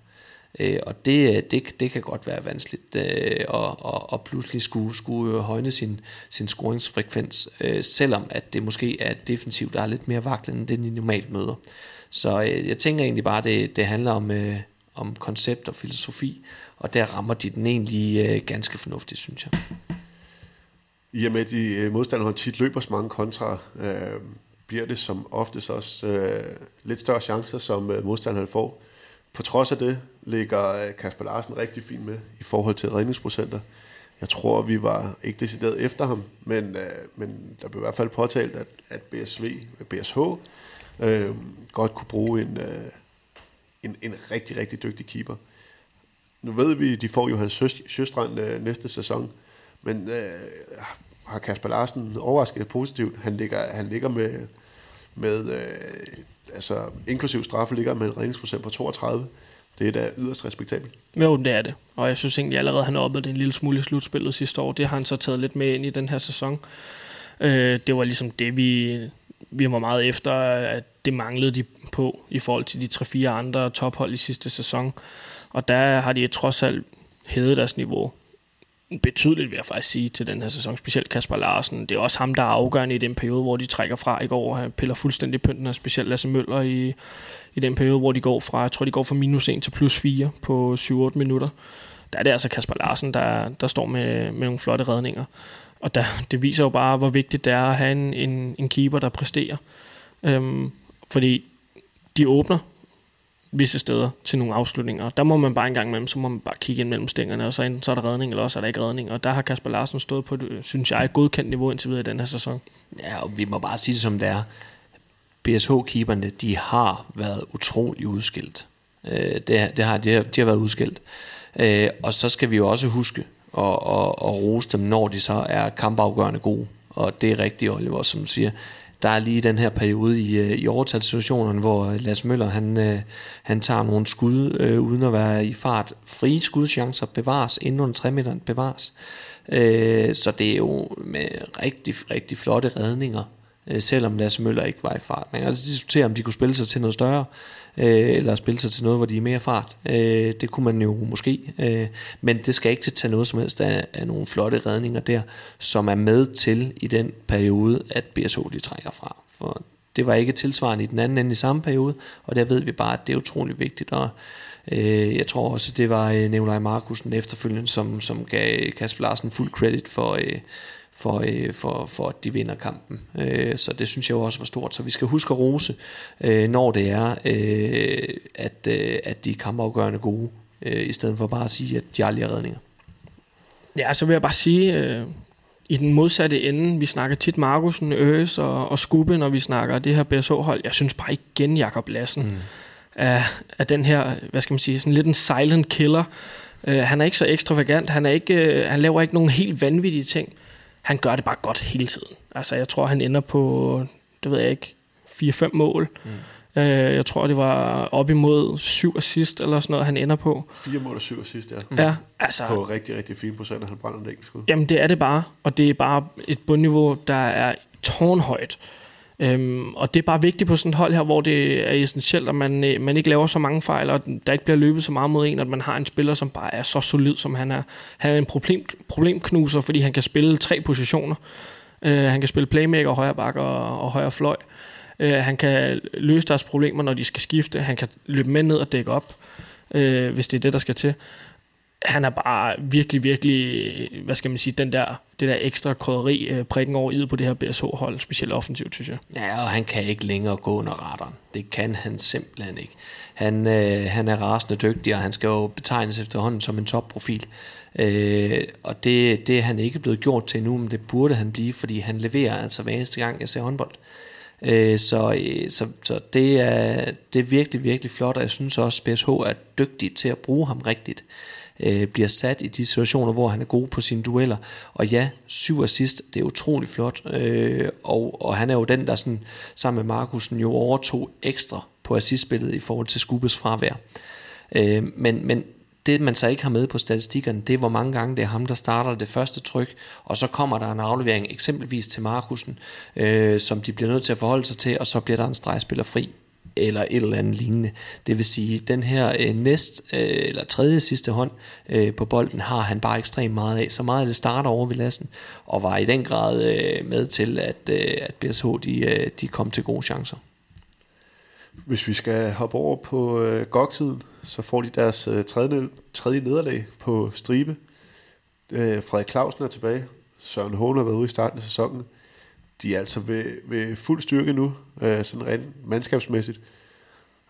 Øh, og det, øh, det, det kan godt være vanskeligt øh, at, at, at pludselig skulle, skulle øh, højne sin, sin scoringsfrekvens, øh, selvom at det måske er defensivt, der er lidt mere vaklen end det, de normalt møder. Så øh, jeg tænker egentlig bare, at det, det handler om, øh, om koncept og filosofi, og der rammer de den egentlig øh, ganske fornuftigt, synes jeg. I og med, at de øh, modstanderne tit løber så mange kontra, øh, bliver det som oftest også øh, lidt større chancer, som øh, modstanderen får. På trods af det ligger øh, Kasper Larsen rigtig fint med i forhold til redningsprocenter. Jeg tror, vi var ikke decideret efter ham, men, øh, men der blev i hvert fald påtalt, at, at BSV, BSH øh, godt kunne bruge en, øh, en, en rigtig, rigtig dygtig keeper. Nu ved vi, at de får Johan søstrand øh, næste sæson, men øh, har Kasper Larsen overrasket positivt. Han ligger, han ligger med, med øh, altså inklusiv straffe, ligger med en redningsprocent på 32. Det er da yderst respektabelt. Jo, det er det. Og jeg synes egentlig allerede, han oppede det en lille smule i slutspillet sidste år. Det har han så taget lidt med ind i den her sæson. Øh, det var ligesom det, vi, vi var meget efter, at det manglede de på i forhold til de 3-4 andre tophold i sidste sæson. Og der har de trods alt hævet deres niveau betydeligt, vil jeg faktisk sige, til den her sæson. Specielt Kasper Larsen. Det er også ham, der er afgørende i den periode, hvor de trækker fra i går. Han piller fuldstændig pynten, af specielt Lasse Møller i, i den periode, hvor de går fra, jeg tror, de går fra minus 1 til plus 4 på 7-8 minutter. Der er det altså Kasper Larsen, der, der står med, med nogle flotte redninger. Og der, det viser jo bare, hvor vigtigt det er at have en, en, en keeper, der præsterer. Øhm, fordi de åbner visse steder til nogle afslutninger. Der må man bare en gang imellem, så må man bare kigge ind mellem stængerne, og så, enten så er der redning, eller også er der ikke redning. Og der har Kasper Larsen stået på, det, øh, synes jeg, et godkendt niveau indtil videre i den her sæson. Ja, og vi må bare sige det som det er. BSH-keeperne, de har været utrolig udskilt. Øh, det, det har, de, har, de har været udskilt. Øh, og så skal vi jo også huske at, at, at rose dem, når de så er kampafgørende gode. Og det er rigtigt, Oliver, som du siger der er lige den her periode i, øh, i overtalssituationen, hvor Lars Møller han, øh, han tager nogle skud øh, uden at være i fart. Frie skudchancer bevares, inden under 3 meter bevares. Øh, så det er jo med rigtig, rigtig flotte redninger, øh, selvom Lars Møller ikke var i fart. Man kan altså diskutere, om de kunne spille sig til noget større, øh, eller spille sig til noget, hvor de er mere fart. Øh, det kunne man jo måske, øh, men det skal ikke tage noget som helst af, af nogle flotte redninger der, som er med til i den periode, at BSO de trækker fra. For det var ikke tilsvarende i den anden ende i samme periode, og der ved vi bare, at det er utrolig vigtigt, og øh, jeg tror også, det var øh, Nikolaj Markusen efterfølgende, som, som gav Kasper Larsen fuld credit for, øh, for, øh, for, for at de vinder kampen. Øh, så det synes jeg også var stort. Så vi skal huske at rose, øh, når det er, øh, at, øh, at de er kampafgørende gode, øh, i stedet for bare at sige, at de aldrig er redninger. Ja, så vil jeg bare sige, øh, i den modsatte ende, vi snakker tit Markusen, Øres og, og Skubbe, når vi snakker det her BSO-hold. Jeg synes bare igen, Jakob Lassen, mm. er, er den her, hvad skal man sige, sådan lidt en silent killer. Uh, han er ikke så ekstravagant, han, er ikke, uh, han laver ikke nogen helt vanvittige ting han gør det bare godt hele tiden. Altså, jeg tror, han ender på, det ved jeg ikke, 4-5 mål. Mm. Uh, jeg tror, det var op imod 7 assist eller sådan noget, han ender på. 4 mål og 7 assist, ja. Mm. Ja, altså... På rigtig, rigtig fine procent, han brænder en enkelt skud. Jamen, det er det bare. Og det er bare et bundniveau, der er tårnhøjt. Øhm, og det er bare vigtigt på sådan et hold her, hvor det er essentielt, at man, øh, man ikke laver så mange fejl, og der ikke bliver løbet så meget mod en, at man har en spiller, som bare er så solid, som han er. Han er en problem, problemknuser, fordi han kan spille tre positioner. Øh, han kan spille playmaker, højre bak og, og højre fløj. Øh, han kan løse deres problemer, når de skal skifte. Han kan løbe med ned og dække op, øh, hvis det er det, der skal til han er bare virkelig, virkelig, hvad skal man sige, den der, det der ekstra krydderi øh, prikken over i på det her BSH-hold, specielt offensivt, synes jeg. Ja, og han kan ikke længere gå under radaren. Det kan han simpelthen ikke. Han, øh, han er rasende dygtig, og han skal jo betegnes efterhånden som en topprofil. Øh, og det, det er han ikke blevet gjort til nu, men det burde han blive, fordi han leverer altså hver eneste gang, jeg ser håndbold. Øh, så, øh, så, så det, er, det er virkelig, virkelig flot, og jeg synes også, at BSH er dygtig til at bruge ham rigtigt øh, bliver sat i de situationer, hvor han er god på sine dueller. Og ja, syv assist, det er utrolig flot. Øh, og, og han er jo den, der sådan, sammen med Markusen jo overtog ekstra på assistspillet i forhold til Skubes fravær. Øh, men, men det man så ikke har med på statistikkerne, det er hvor mange gange det er ham, der starter det første tryk, og så kommer der en aflevering eksempelvis til Markusen, øh, som de bliver nødt til at forholde sig til, og så bliver der en stregspiller fri eller et eller andet lignende. Det vil sige, den her øh, næst øh, eller tredje sidste hånd øh, på bolden har han bare ekstremt meget af. Så meget af det starter over ved lassen, og var i den grad øh, med til, at, øh, at BSH de, øh, de kom til gode chancer. Hvis vi skal hoppe over på øh, GOG-tiden, så får de deres øh, tredje, tredje nederlag på stribe. Øh, Frederik Clausen er tilbage. Søren Håne har været ude i starten af sæsonen de er altså ved, ved fuld styrke nu, øh, sådan rent mandskabsmæssigt.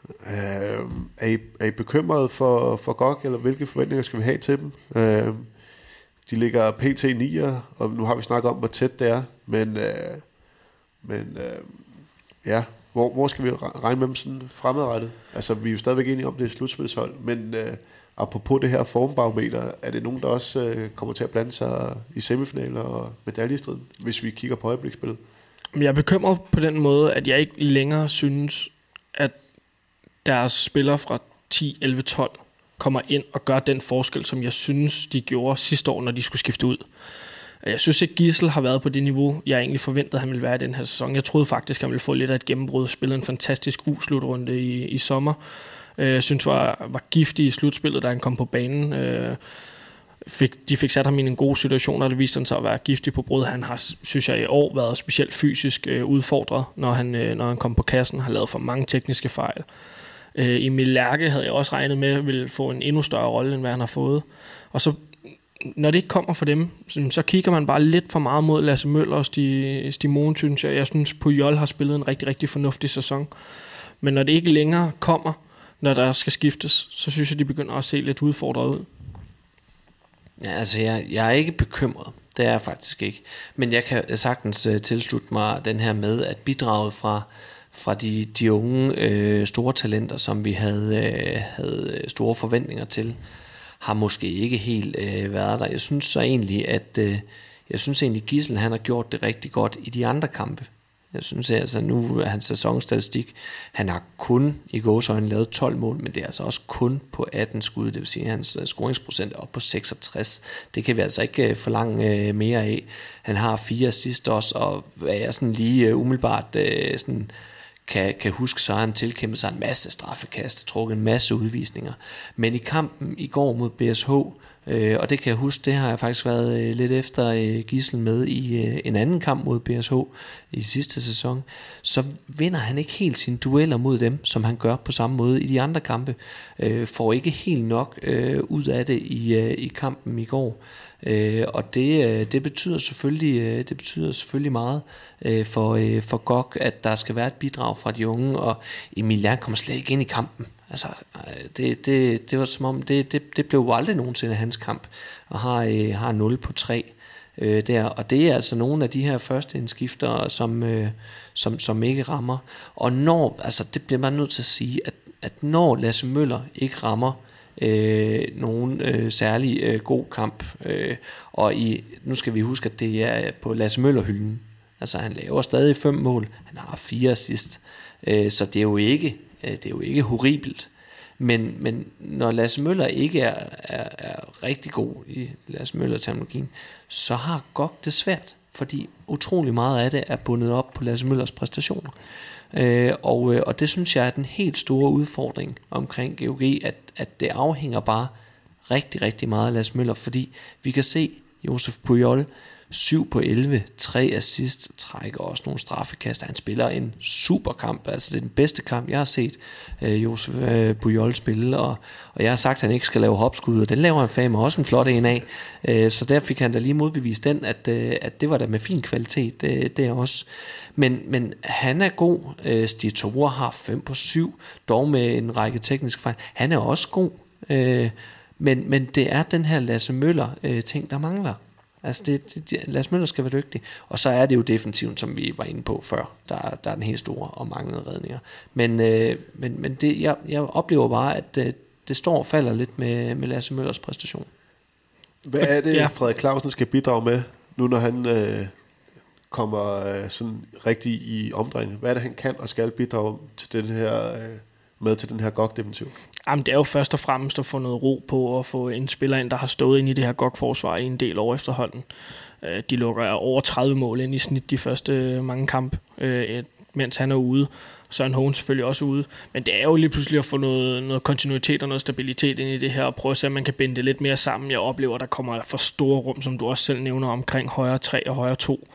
Øh, er, I, er I bekymret for, for GOG, eller hvilke forventninger skal vi have til dem? Øh, de ligger pt. 9, og nu har vi snakket om, hvor tæt det er, men, øh, men øh, ja, hvor, hvor skal vi regne med dem sådan fremadrettet? Altså, vi er jo stadigvæk enige om, det er slutspilshold, men øh, apropos det her formbarometer, er det nogen, der også øh, kommer til at blande sig i semifinaler og medaljestriden, hvis vi kigger på øjebliksspillet? Jeg er bekymret på den måde, at jeg ikke længere synes, at deres spillere fra 10, 11, 12 kommer ind og gør den forskel, som jeg synes, de gjorde sidste år, når de skulle skifte ud. Jeg synes ikke, Gissel har været på det niveau, jeg egentlig forventede, han ville være i den her sæson. Jeg troede faktisk, han ville få lidt af et gennembrud. Spillede en fantastisk U-slutrunde i, i sommer øh, synes var, var giftig i slutspillet, da han kom på banen. Øh, fik, de fik sat ham i en god situation, og det viste sig at være giftig på brud. Han har, synes jeg, i år været specielt fysisk øh, udfordret, når han, øh, når han kom på kassen, har lavet for mange tekniske fejl. Øh, Emil Lærke havde jeg også regnet med, ville få en endnu større rolle, end hvad han har fået. Og så når det ikke kommer for dem, så kigger man bare lidt for meget mod Lasse Møller og Stig, Stig synes jeg. Jeg synes, Pujol har spillet en rigtig, rigtig fornuftig sæson. Men når det ikke længere kommer, når der skal skiftes, så synes jeg, de begynder at se lidt udfordret ud. Ja, altså jeg, jeg er ikke bekymret. Det er jeg faktisk ikke. Men jeg kan sagtens uh, tilslutte mig den her med, at bidraget fra, fra de, de unge øh, store talenter, som vi havde, øh, havde øh, store forventninger til, har måske ikke helt øh, været der. Jeg synes så egentlig, at øh, jeg synes egentlig, Gissel han har gjort det rigtig godt i de andre kampe. Jeg synes altså, nu er hans sæsonstatistik, han har kun i gåsøjne lavet 12 mål, men det er altså også kun på 18 skud, det vil sige, at hans øh, scoringsprocent er op på 66. Det kan vi altså ikke øh, forlange øh, mere af. Han har fire sidst også, og hvad jeg sådan lige umiddelbart sådan, kan, kan huske, så har han tilkæmpet sig en masse straffekast, trukket en masse udvisninger. Men i kampen i går mod BSH, Øh, og det kan jeg huske, det har jeg faktisk været øh, lidt efter øh, Gissel med i øh, en anden kamp mod BSH i sidste sæson. Så vinder han ikke helt sine dueller mod dem, som han gør på samme måde i de andre kampe. Øh, får ikke helt nok øh, ud af det i, øh, i kampen i går. Øh, og det, øh, det betyder selvfølgelig øh, det betyder selvfølgelig meget øh, for øh, for GOG at der skal være et bidrag fra de unge og Emilian kommer slet ikke ind i kampen. Altså, øh, det, det, det var som om, det, det, det blev jo aldrig nogensinde hans kamp, og har, øh, har 0 på 3 øh, der. Og det er altså nogle af de her første indskifter, som, øh, som, som ikke rammer. Og når, altså det bliver man nødt til at sige, at, at når Lasse Møller ikke rammer øh, nogen øh, særlig øh, god kamp, øh, og i, nu skal vi huske, at det er på Lasse Møller-hylden, altså han laver stadig fem mål, han har fire assist, øh, så det er jo ikke Øh, det er jo ikke horribelt. Men, men når Lasse Møller ikke er, er, er rigtig god i Lasse Møller-terminologien, så har GOG det svært, fordi utrolig meget af det er bundet op på Lasse Møllers præstationer. Øh, og, øh, og det synes jeg er den helt store udfordring omkring GOG, at, at det afhænger bare rigtig, rigtig meget af Lasse Møller, fordi vi kan se, Josef Pujol, 7 på 11, 3 assist, trækker også nogle straffekast. Han spiller en super kamp, altså det er den bedste kamp, jeg har set øh, Josef øh, Pujol spille, og, og jeg har sagt, at han ikke skal lave hopskud, og den laver han fandme også en flot en af, øh, så der fik han da lige modbevist den, at, øh, at det var da med fin kvalitet, øh, det er også. Men, men han er god, øh, Stiatora har 5 på 7, dog med en række tekniske fejl. Han er også god, øh, men, men det er den her Lasse Møller øh, ting, der mangler. Altså det, det, det, Lars Møller skal være dygtig. Og så er det jo defensivt, som vi var inde på før. Der, der er den helt store og manglende redninger. Men, øh, men, men det, jeg, jeg oplever bare, at øh, det står og falder lidt med, med Lasse Møllers præstation. Hvad er det, ja. Frederik Clausen skal bidrage med, nu når han øh, kommer øh, sådan rigtig i omdrejning? Hvad er det, han kan og skal bidrage til den her, øh, med til den her GOG-defensiv? Jamen, det er jo først og fremmest at få noget ro på og få en spiller ind, der har stået ind i det her godt forsvar i en del år efterhånden. Øh, de lukker over 30 mål ind i snit de første øh, mange kamp, øh, mens han er ude. Søren Hohen selvfølgelig også ude. Men det er jo lige pludselig at få noget, noget kontinuitet og noget stabilitet ind i det her, og prøve at se, om man kan binde det lidt mere sammen. Jeg oplever, at der kommer for store rum, som du også selv nævner, omkring højre 3 og højre 2.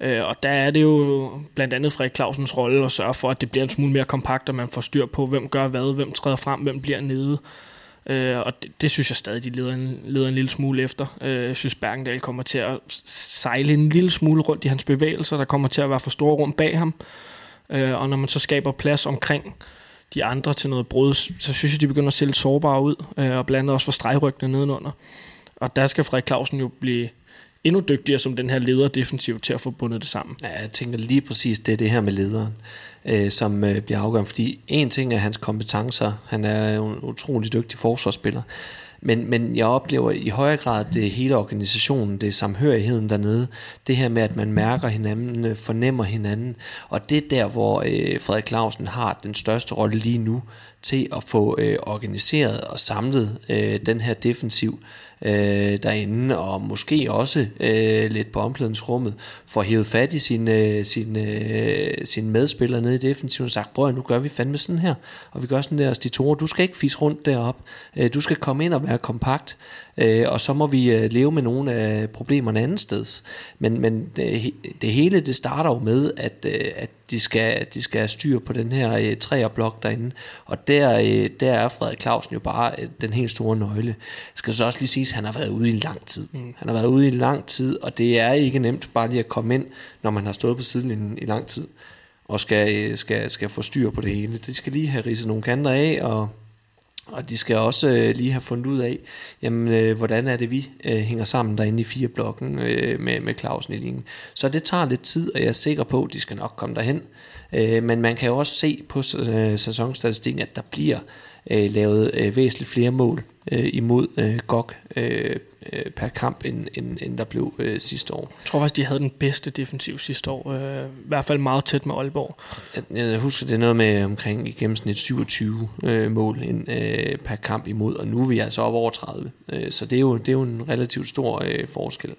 Øh, og der er det jo blandt andet Frederik Clausens rolle at sørge for, at det bliver en smule mere kompakt, og man får styr på, hvem gør hvad, hvem træder frem, hvem bliver nede. Øh, og det, det synes jeg stadig, de leder en, leder en lille smule efter. Øh, jeg synes, Bergendal kommer til at sejle en lille smule rundt i hans bevægelser. Der kommer til at være for store rum bag ham. Øh, og når man så skaber plads omkring de andre til noget brud, så synes jeg, de begynder at se lidt sårbare ud. Øh, og blandt andet også for stregryggene nedenunder. Og der skal Frederik Clausen jo blive endnu dygtigere som den her leder defensivt til at få bundet det sammen. Ja, jeg tænker lige præcis, det er det her med lederen, øh, som øh, bliver afgørende, fordi en ting er hans kompetencer, han er en utrolig dygtig forsvarsspiller, men, men jeg oplever i højere grad, det hele organisationen, det er samhørigheden dernede, det her med, at man mærker hinanden, øh, fornemmer hinanden, og det er der, hvor øh, Frederik Clausen har den største rolle lige nu, til at få øh, organiseret og samlet øh, den her defensiv, øh, derinde, og måske også øh, lidt på omklædningsrummet, får hævet fat i sine, øh, sin, øh, sin medspillere nede i defensiven og sagt, bror, nu gør vi fandme sådan her, og vi gør sådan der, Stitore, du skal ikke fisse rundt derop, øh, du skal komme ind og være kompakt, øh, og så må vi øh, leve med nogle af problemerne andet steds. Men, men øh, det, det hele, det starter jo med, at, øh, at de skal, de skal have styr på den her øh, træerblok derinde, og der, øh, der er Frederik Clausen jo bare øh, den helt store nøgle. Skal så også lige siges, at han har været ude i lang tid. Mm. Han har været ude i lang tid, og det er ikke nemt bare lige at komme ind, når man har stået på sidelinjen i lang tid, og skal, øh, skal, skal få styr på det hele. De skal lige have ridset nogle kanter af, og og de skal også øh, lige have fundet ud af, jamen, øh, hvordan er det, vi øh, hænger sammen derinde i fire blokken øh, med, med Clausen i linjen. Så det tager lidt tid, og jeg er sikker på, at de skal nok komme derhen. Øh, men man kan jo også se på øh, sæsonstatistikken, at der bliver øh, lavet øh, væsentligt flere mål øh, imod øh, GOG øh, per kamp, end, end, end der blev øh, sidste år. Jeg tror faktisk, de havde den bedste defensiv sidste år. Øh, I hvert fald meget tæt med Aalborg. Jeg, jeg husker, det er noget med omkring i gennemsnit 27 øh, mål ind, øh, per kamp imod, og nu er vi altså op over 30. Øh, så det er, jo, det er jo en relativt stor øh, forskel.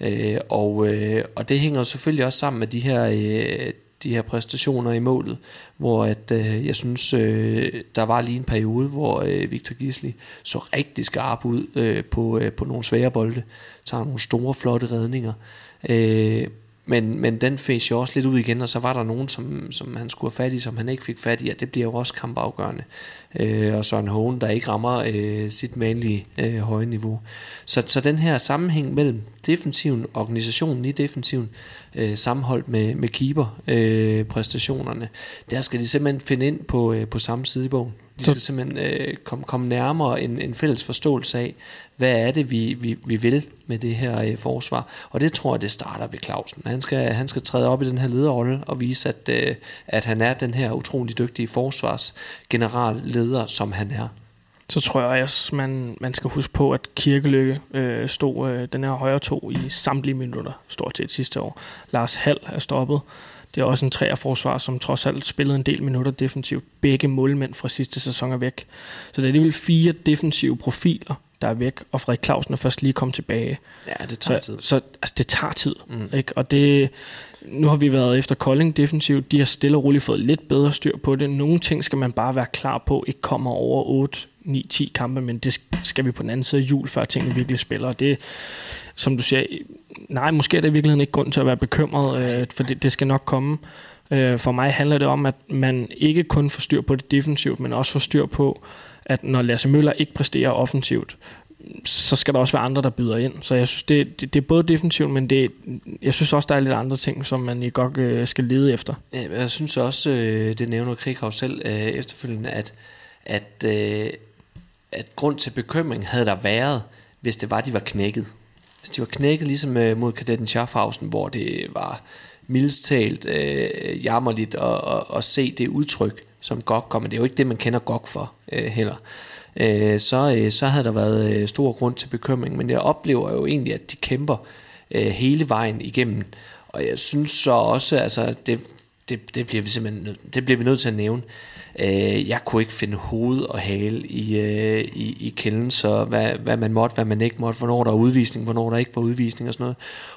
Øh, og, øh, og det hænger selvfølgelig også sammen med de her øh, de her præstationer i målet, hvor at, øh, jeg synes, øh, der var lige en periode, hvor øh, Victor Gisli så rigtig skarp ud øh, på, øh, på nogle svære bolde, tager nogle store, flotte redninger. Øh, men, men den fæs jo også lidt ud igen, og så var der nogen, som, som han skulle have fat i, som han ikke fik fat i, og det bliver jo også kampafgørende. Øh, og Søren Hågen, der ikke rammer øh, sit vanlige øh, høje niveau. Så, så den her sammenhæng mellem defensiven, organisationen i defensiven, øh, sammenholdt med, med keeper øh, præstationerne, der skal de simpelthen finde ind på, øh, på samme side i bogen. De skal simpelthen øh, komme, kom nærmere en, en fælles forståelse af, hvad er det, vi, vi, vi vil med det her øh, forsvar. Og det tror jeg, det starter ved Clausen. Han skal, han skal træde op i den her lederrolle og vise, at, øh, at han er den her utrolig dygtige forsvarsgeneralleder, som han er. Så tror jeg også, man, man skal huske på, at Kirkelykke øh, stod øh, den her højre to i samtlige minutter, stort set sidste år. Lars Hall er stoppet. Det er også en træerforsvar, som trods alt spillede en del minutter defensivt. Begge målmænd fra sidste sæson er væk. Så det er alligevel fire defensive profiler, der er væk, og Frederik Clausen er først lige kommet tilbage. Ja, det tager så, tid. Så altså, det tager tid. Mm. Ikke? Og det, nu har vi været efter Kolding defensivt. De har stille og roligt fået lidt bedre styr på det. Nogle ting skal man bare være klar på, ikke kommer over 8 9-10 kampe, men det skal vi på den anden side af jul, før tingene virkelig spiller. Og det, som du siger, nej, måske er det i virkeligheden ikke grund til at være bekymret, øh, for det, det skal nok komme. Øh, for mig handler det om, at man ikke kun får styr på det defensivt, men også får styr på, at når Lasse Møller ikke præsterer offensivt, så skal der også være andre, der byder ind. Så jeg synes, det, det, det er både defensivt, men det, jeg synes også, der er lidt andre ting, som man i godt øh, skal lede efter. Jeg synes også, øh, det nævner Krighav selv øh, efterfølgende, at, at, øh, at grund til bekymring havde der været, hvis det var, de var knækket. Hvis de var knækket ligesom øh, mod kadetten Schaffhausen, hvor det var mildest talt øh, jammerligt at, at, at se det udtryk, som GOG kommer. Det er jo ikke det, man kender Gok for øh, heller. Øh, så, øh, så havde der været øh, stor grund til bekymring, men jeg oplever jo egentlig, at de kæmper øh, hele vejen igennem. Og jeg synes så også, altså det, det, det bliver vi simpelthen det bliver vi nødt til at nævne. Øh, jeg kunne ikke finde hoved og hale i, øh, i, i kælden, så hvad, hvad man måtte, hvad man ikke måtte, hvornår der var udvisning, hvornår der ikke var udvisning og sådan noget.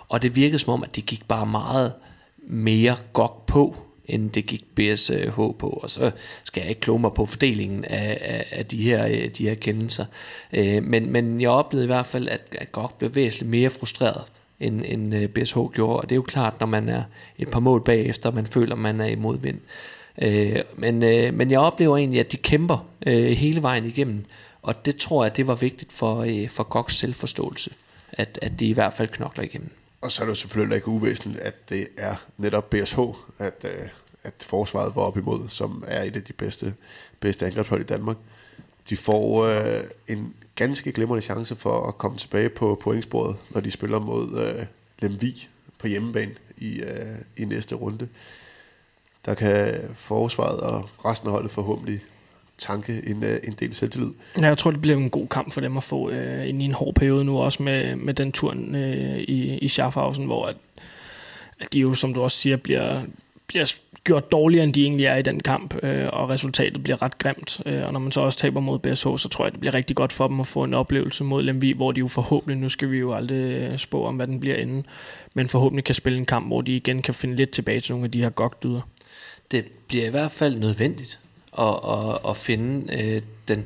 Og det virkede som om, at det gik bare meget mere godt på, end det gik BSH på, og så skal jeg ikke kloge mig på fordelingen af, af, af de, her, øh, de her kendelser. Øh, men, men jeg oplevede i hvert fald, at, at GOG blev væsentligt mere frustreret, end, end øh, BSH gjorde, og det er jo klart, når man er et par mål bagefter, man føler, man er i modvind. Øh, men, øh, men jeg oplever egentlig, at de kæmper øh, hele vejen igennem, og det tror jeg, det var vigtigt for, øh, for Goks selvforståelse, at, at de i hvert fald knokler igennem. Og så er det jo selvfølgelig ikke uvæsentligt, at det er netop BSH, at, øh, at forsvaret var op imod, som er et af de bedste, bedste angrebshold i Danmark. De får øh, en ganske glimrende chance for at komme tilbage på pointsporet, når de spiller mod øh, Lemvi på hjemmebane i, øh, i næste runde der kan forsvaret og resten af holdet forhåbentlig tanke en, øh, en del selvtillid. Ja, jeg tror, det bliver en god kamp for dem at få øh, ind i en hård periode nu, også med, med den tur øh, i, i Schaffhausen, hvor at, at de jo, som du også siger, bliver, bliver gjort dårligere, end de egentlig er i den kamp, øh, og resultatet bliver ret grimt. Øh, og når man så også taber mod BSH, så tror jeg, det bliver rigtig godt for dem at få en oplevelse mod Lemvi, hvor de jo forhåbentlig, nu skal vi jo aldrig øh, spå om, hvad den bliver inden, men forhåbentlig kan spille en kamp, hvor de igen kan finde lidt tilbage til nogle af de her gokdyder det bliver i hvert fald nødvendigt at, at, at finde øh, den,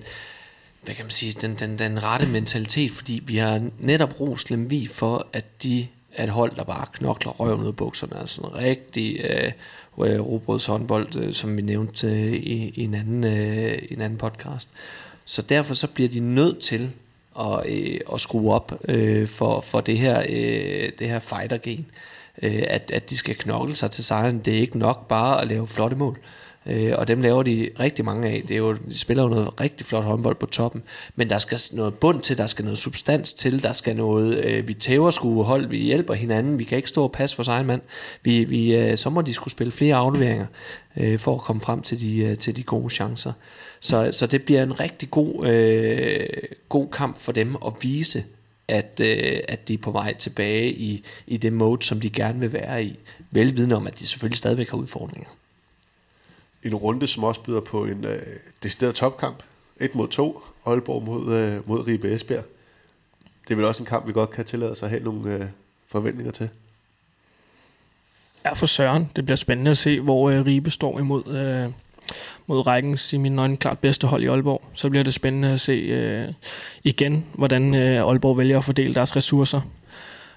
hvad kan man sige, den, den, den rette mentalitet, fordi vi har netop rost Lemvi for, at de er et hold, der bare knokler røven ud af bukserne. Altså en rigtig øh, øh robrøds håndbold, øh, som vi nævnte øh, i, i, en anden, øh, i en anden podcast. Så derfor så bliver de nødt til at, øh, at skrue op øh, for, for det her, øh, det her fighter-gen øh, Øh, at, at de skal knokle sig til sejren. Det er ikke nok bare at lave flotte mål. Øh, og dem laver de rigtig mange af. Det er jo, de spiller jo noget rigtig flot håndbold på toppen, men der skal noget bund til, der skal noget substans til, der skal noget, øh, vi tæver skulle hold, vi hjælper hinanden, vi kan ikke stå og passe for egen mand. Vi, vi, øh, så må de skulle spille flere afleveringer øh, for at komme frem til de, øh, til de gode chancer. Så, så det bliver en rigtig god, øh, god kamp for dem at vise, at, øh, at de er på vej tilbage i, i det mode, som de gerne vil være i. Velvidende om, at de selvfølgelig stadigvæk har udfordringer. En runde, som også byder på en øh, decideret topkamp. Et mod to. Aalborg mod, øh, mod Ribe Esbjerg. Det er vel også en kamp, vi godt kan tillade os at have nogle øh, forventninger til. Ja, for Søren. Det bliver spændende at se, hvor øh, Ribe står imod øh, mod rækkens i min øjne klart bedste hold i Aalborg. Så bliver det spændende at se øh, igen, hvordan øh, Aalborg vælger at fordele deres ressourcer.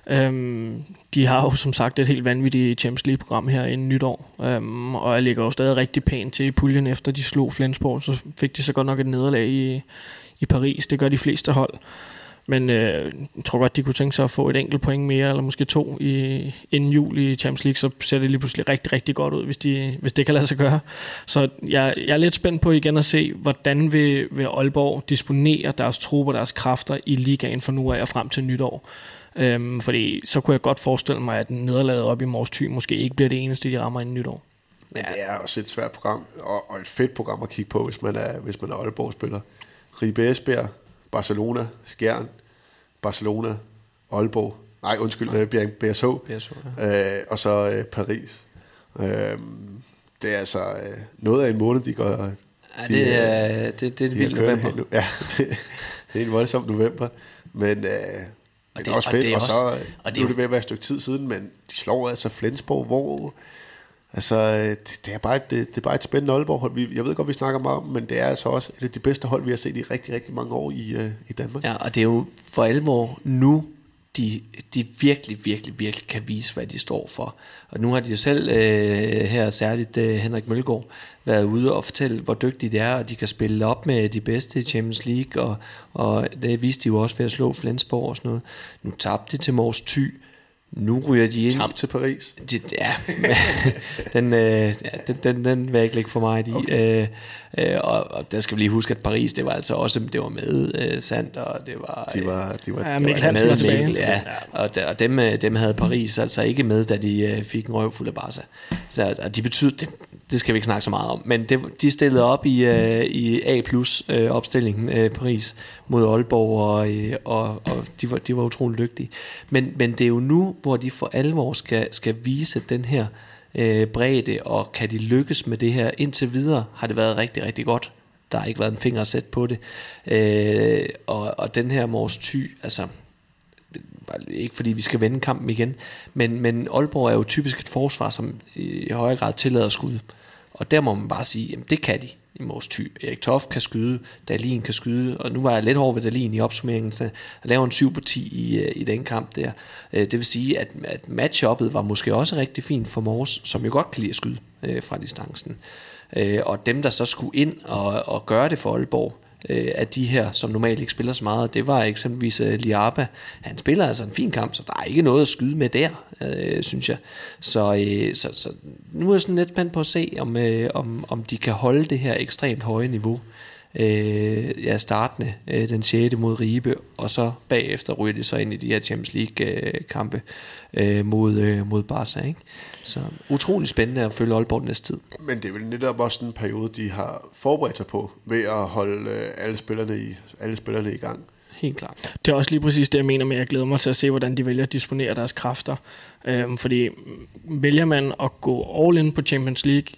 Øhm, de har jo som sagt et helt vanvittigt Champions League-program her inden nytår, øhm, og jeg ligger jo stadig rigtig pænt til i puljen, efter de slog Flensborg, så fik de så godt nok et nederlag i, i Paris. Det gør de fleste hold. Men øh, jeg tror godt, de kunne tænke sig at få et enkelt point mere, eller måske to i, inden jul i Champions League, så ser det lige pludselig rigtig, rigtig godt ud, hvis, de, hvis det kan lade sig gøre. Så jeg, jeg er lidt spændt på igen at se, hvordan vil, vil Aalborg disponere deres trupper, deres kræfter i ligaen for nu af og frem til nytår. Øhm, fordi så kunne jeg godt forestille mig, at nederlaget op i Mors Thy måske ikke bliver det eneste, de rammer inden nytår. Ja, det er også et svært program, og, og et fedt program at kigge på, hvis man er, hvis man er Aalborg-spiller. Ribe Esbjerg, Barcelona, Skjern, Barcelona, Aalborg, nej undskyld, ja. Øh, BSH, BSH ja. øh, og så øh, Paris. Øh, det er altså øh, noget af en måned, de går... Ja, de, det, er, det, det er et vildt november. Nu. Ja, det, det er en voldsom november, men... Øh, det, det er også fedt, og, det er og så og det nu er det ved at være et stykke tid siden, men de slår altså Flensborg, hvor Altså, øh, det, det, er bare et, det, det er bare et spændende Aalborg-hold. Vi- Jeg ved godt, vi snakker meget om, men det er altså også et af de bedste hold, vi har set i rigtig, rigtig mange år i, øh, i Danmark. Ja, og det er jo for alvor nu, de, de virkelig, virkelig, virkelig kan vise, hvad de står for. Og nu har de jo selv øh, her, særligt øh, Henrik Mølgaard, været ude og fortælle, hvor dygtige de er, og de kan spille op med de bedste i Champions League, og, og det viste de jo også ved at slå Flensborg og sådan noget. Nu tabte de til Mors Thy, nu ryger de ind... Tabt til Paris. Det, ja, [LAUGHS] den, øh, ja, den, den, den vil jeg ikke lægge for mig i. Okay. Øh, øh, og, og der skal vi lige huske, at Paris, det var altså også, det var med øh, Sand, og det var... De var, de var, Ja, de Mikkel var Hansen tilbage. Mikkel, ja. Og, der, og dem, øh, dem havde Paris altså ikke med, da de øh, fik en røvfuld af Barca. Så og de betyder, det, det skal vi ikke snakke så meget om, men det, de stillede op i, øh, i A-plus-opstillingen øh, øh, Paris mod Aalborg, og, øh, og, og de, var, de var utrolig lygtige. Men, men det er jo nu, hvor de for alvor skal, skal vise den her øh, bredde, og kan de lykkes med det her indtil videre, har det været rigtig, rigtig godt. Der har ikke været en finger at sætte på det. Øh, og, og den her Mors Thy, altså ikke fordi vi skal vende kampen igen, men, men Aalborg er jo typisk et forsvar, som i højere grad tillader skud. Og der må man bare sige, jamen det kan de i Mors Thy. Erik Toft kan skyde, Dalin kan skyde, og nu var jeg lidt hård ved Dalin i opsummeringen, så jeg laver en 7 på 10 i, øh, i den kamp der. Øh, det vil sige, at, at matchuppet var måske også rigtig fint for Mors, som jo godt kan lide at skyde øh, fra distancen. Øh, Og dem, der så skulle ind og, og gøre det for Aalborg, øh, af de her, som normalt ikke spiller så meget, det var eksempelvis øh, Liaba. Han spiller altså en fin kamp, så der er ikke noget at skyde med der, øh, synes jeg. Så, øh, så, så nu er jeg sådan lidt spændt på at se, om, øh, om, om de kan holde det her ekstremt høje niveau. Øh, ja, startende øh, den 6. mod Ribe, og så bagefter ryger de så ind i de her Champions League-kampe øh, mod, øh, mod Barca. Ikke? Så utrolig spændende at følge Aalborg næste tid. Men det er vel netop også en periode, de har forberedt sig på, ved at holde øh, alle spillerne i, alle spillerne i gang. Helt klart. Det er også lige præcis det, jeg mener med, at jeg glæder mig til at se, hvordan de vælger at disponere deres kræfter. Øhm, fordi vælger man at gå all in på Champions League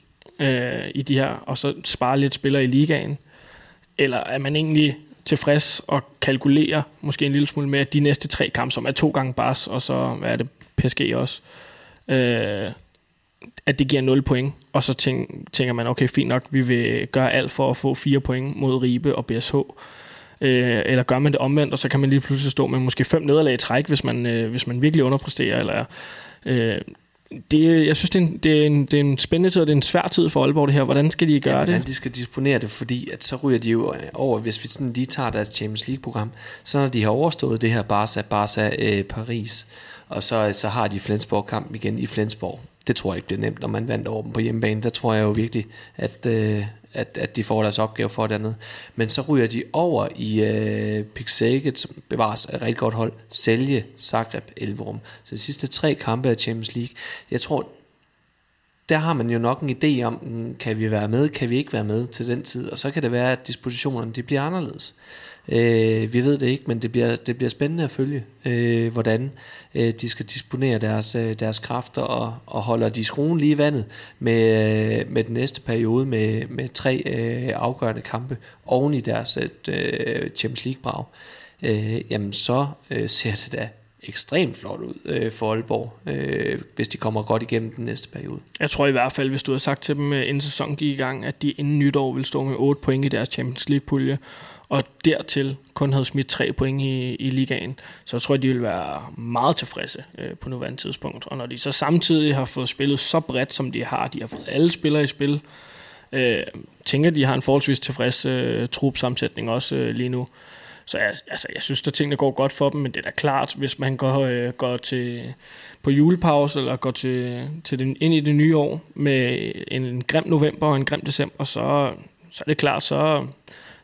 øh, i de her, og så spare lidt spillere i ligaen, eller er man egentlig tilfreds og kalkulerer måske en lille smule med, at de næste tre kampe, som er to gange bars, og så hvad er det, PSG også, øh, at det giver 0 point, og så tænk, tænker man, okay, fint nok, vi vil gøre alt for at få fire point mod Ribe og BSH, øh, eller gør man det omvendt, og så kan man lige pludselig stå med måske fem nederlag i træk, hvis man, øh, hvis man virkelig underpresterer, eller øh, det, jeg synes, det er, en, det, er en, det er en spændende tid, og det er en svær tid for Aalborg det her. Hvordan skal de gøre ja, det? hvordan de skal disponere det, fordi at så ryger de jo over, hvis vi sådan lige tager deres Champions League-program, så når de har overstået det her Barca, Barca øh, Paris, og så, så har de Flensborg-kamp igen i Flensborg. Det tror jeg ikke bliver nemt, når man vandt over dem på hjemmebane. Der tror jeg jo virkelig, at, øh, at, at de får deres opgave for det andet. Men så ryger de over i øh, Pixaget, som bevares et rigtig godt hold, Sælge, Zagreb, Elverum. Så de sidste tre kampe af Champions League. Jeg tror, der har man jo nok en idé om, mm, kan vi være med, kan vi ikke være med til den tid, og så kan det være, at dispositionerne de bliver anderledes. Øh, Øh, vi ved det ikke, men det bliver, det bliver spændende at følge, øh, hvordan øh, de skal disponere deres, øh, deres kræfter, og, og holder de skruen lige i vandet med, øh, med den næste periode med, med tre øh, afgørende kampe oven i deres øh, Champions League-brag, øh, jamen så øh, ser det da ekstremt flot ud øh, for Aalborg, øh, hvis de kommer godt igennem den næste periode. Jeg tror i hvert fald, hvis du havde sagt til dem, øh, inden sæsonen gik i gang, at de inden nytår ville stå med 8 point i deres Champions League-pulje, og dertil kun havde smidt tre point i, i ligaen, så jeg tror jeg, de ville være meget tilfredse øh, på nuværende tidspunkt. Og når de så samtidig har fået spillet så bredt, som de har, de har fået alle spillere i spil, øh, tænker, de har en forholdsvis tilfreds øh, trupsammensætning også øh, lige nu. Så jeg, altså, jeg synes, at tingene går godt for dem, men det er da klart, hvis man går, øh, går til, på julepause, eller går til, til den, ind i det nye år med en, en grim november og en grim december, så, så er det klart, så,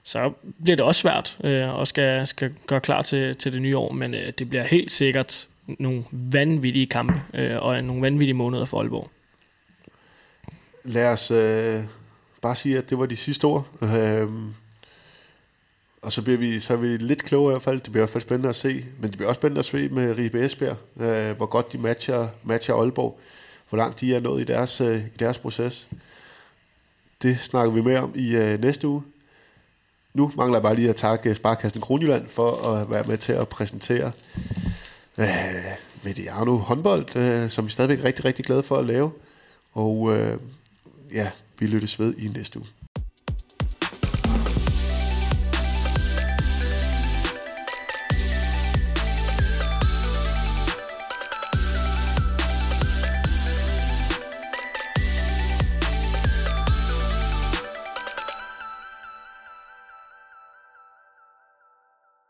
så bliver det også svært øh, og skal, skal gøre klar til, til det nye år, men øh, det bliver helt sikkert nogle vanvittige kampe øh, og nogle vanvittige måneder for Aalborg. Lad os øh, bare sige, at det var de sidste ord. Øh, og så bliver vi, så er vi lidt klogere i hvert fald. Det bliver i hvert fald spændende at se. Men det bliver også spændende at se med Ribe Esbjerg, øh, hvor godt de matcher, matcher Aalborg. Hvor langt de er nået i deres, øh, i deres proces. Det snakker vi mere om i øh, næste uge. Nu mangler jeg bare lige at takke øh, Sparkassen Kronjylland for at være med til at præsentere øh, Mediano håndbold, øh, som vi stadigvæk er rigtig, rigtig glade for at lave. Og øh, ja, vi lyttes ved i næste uge.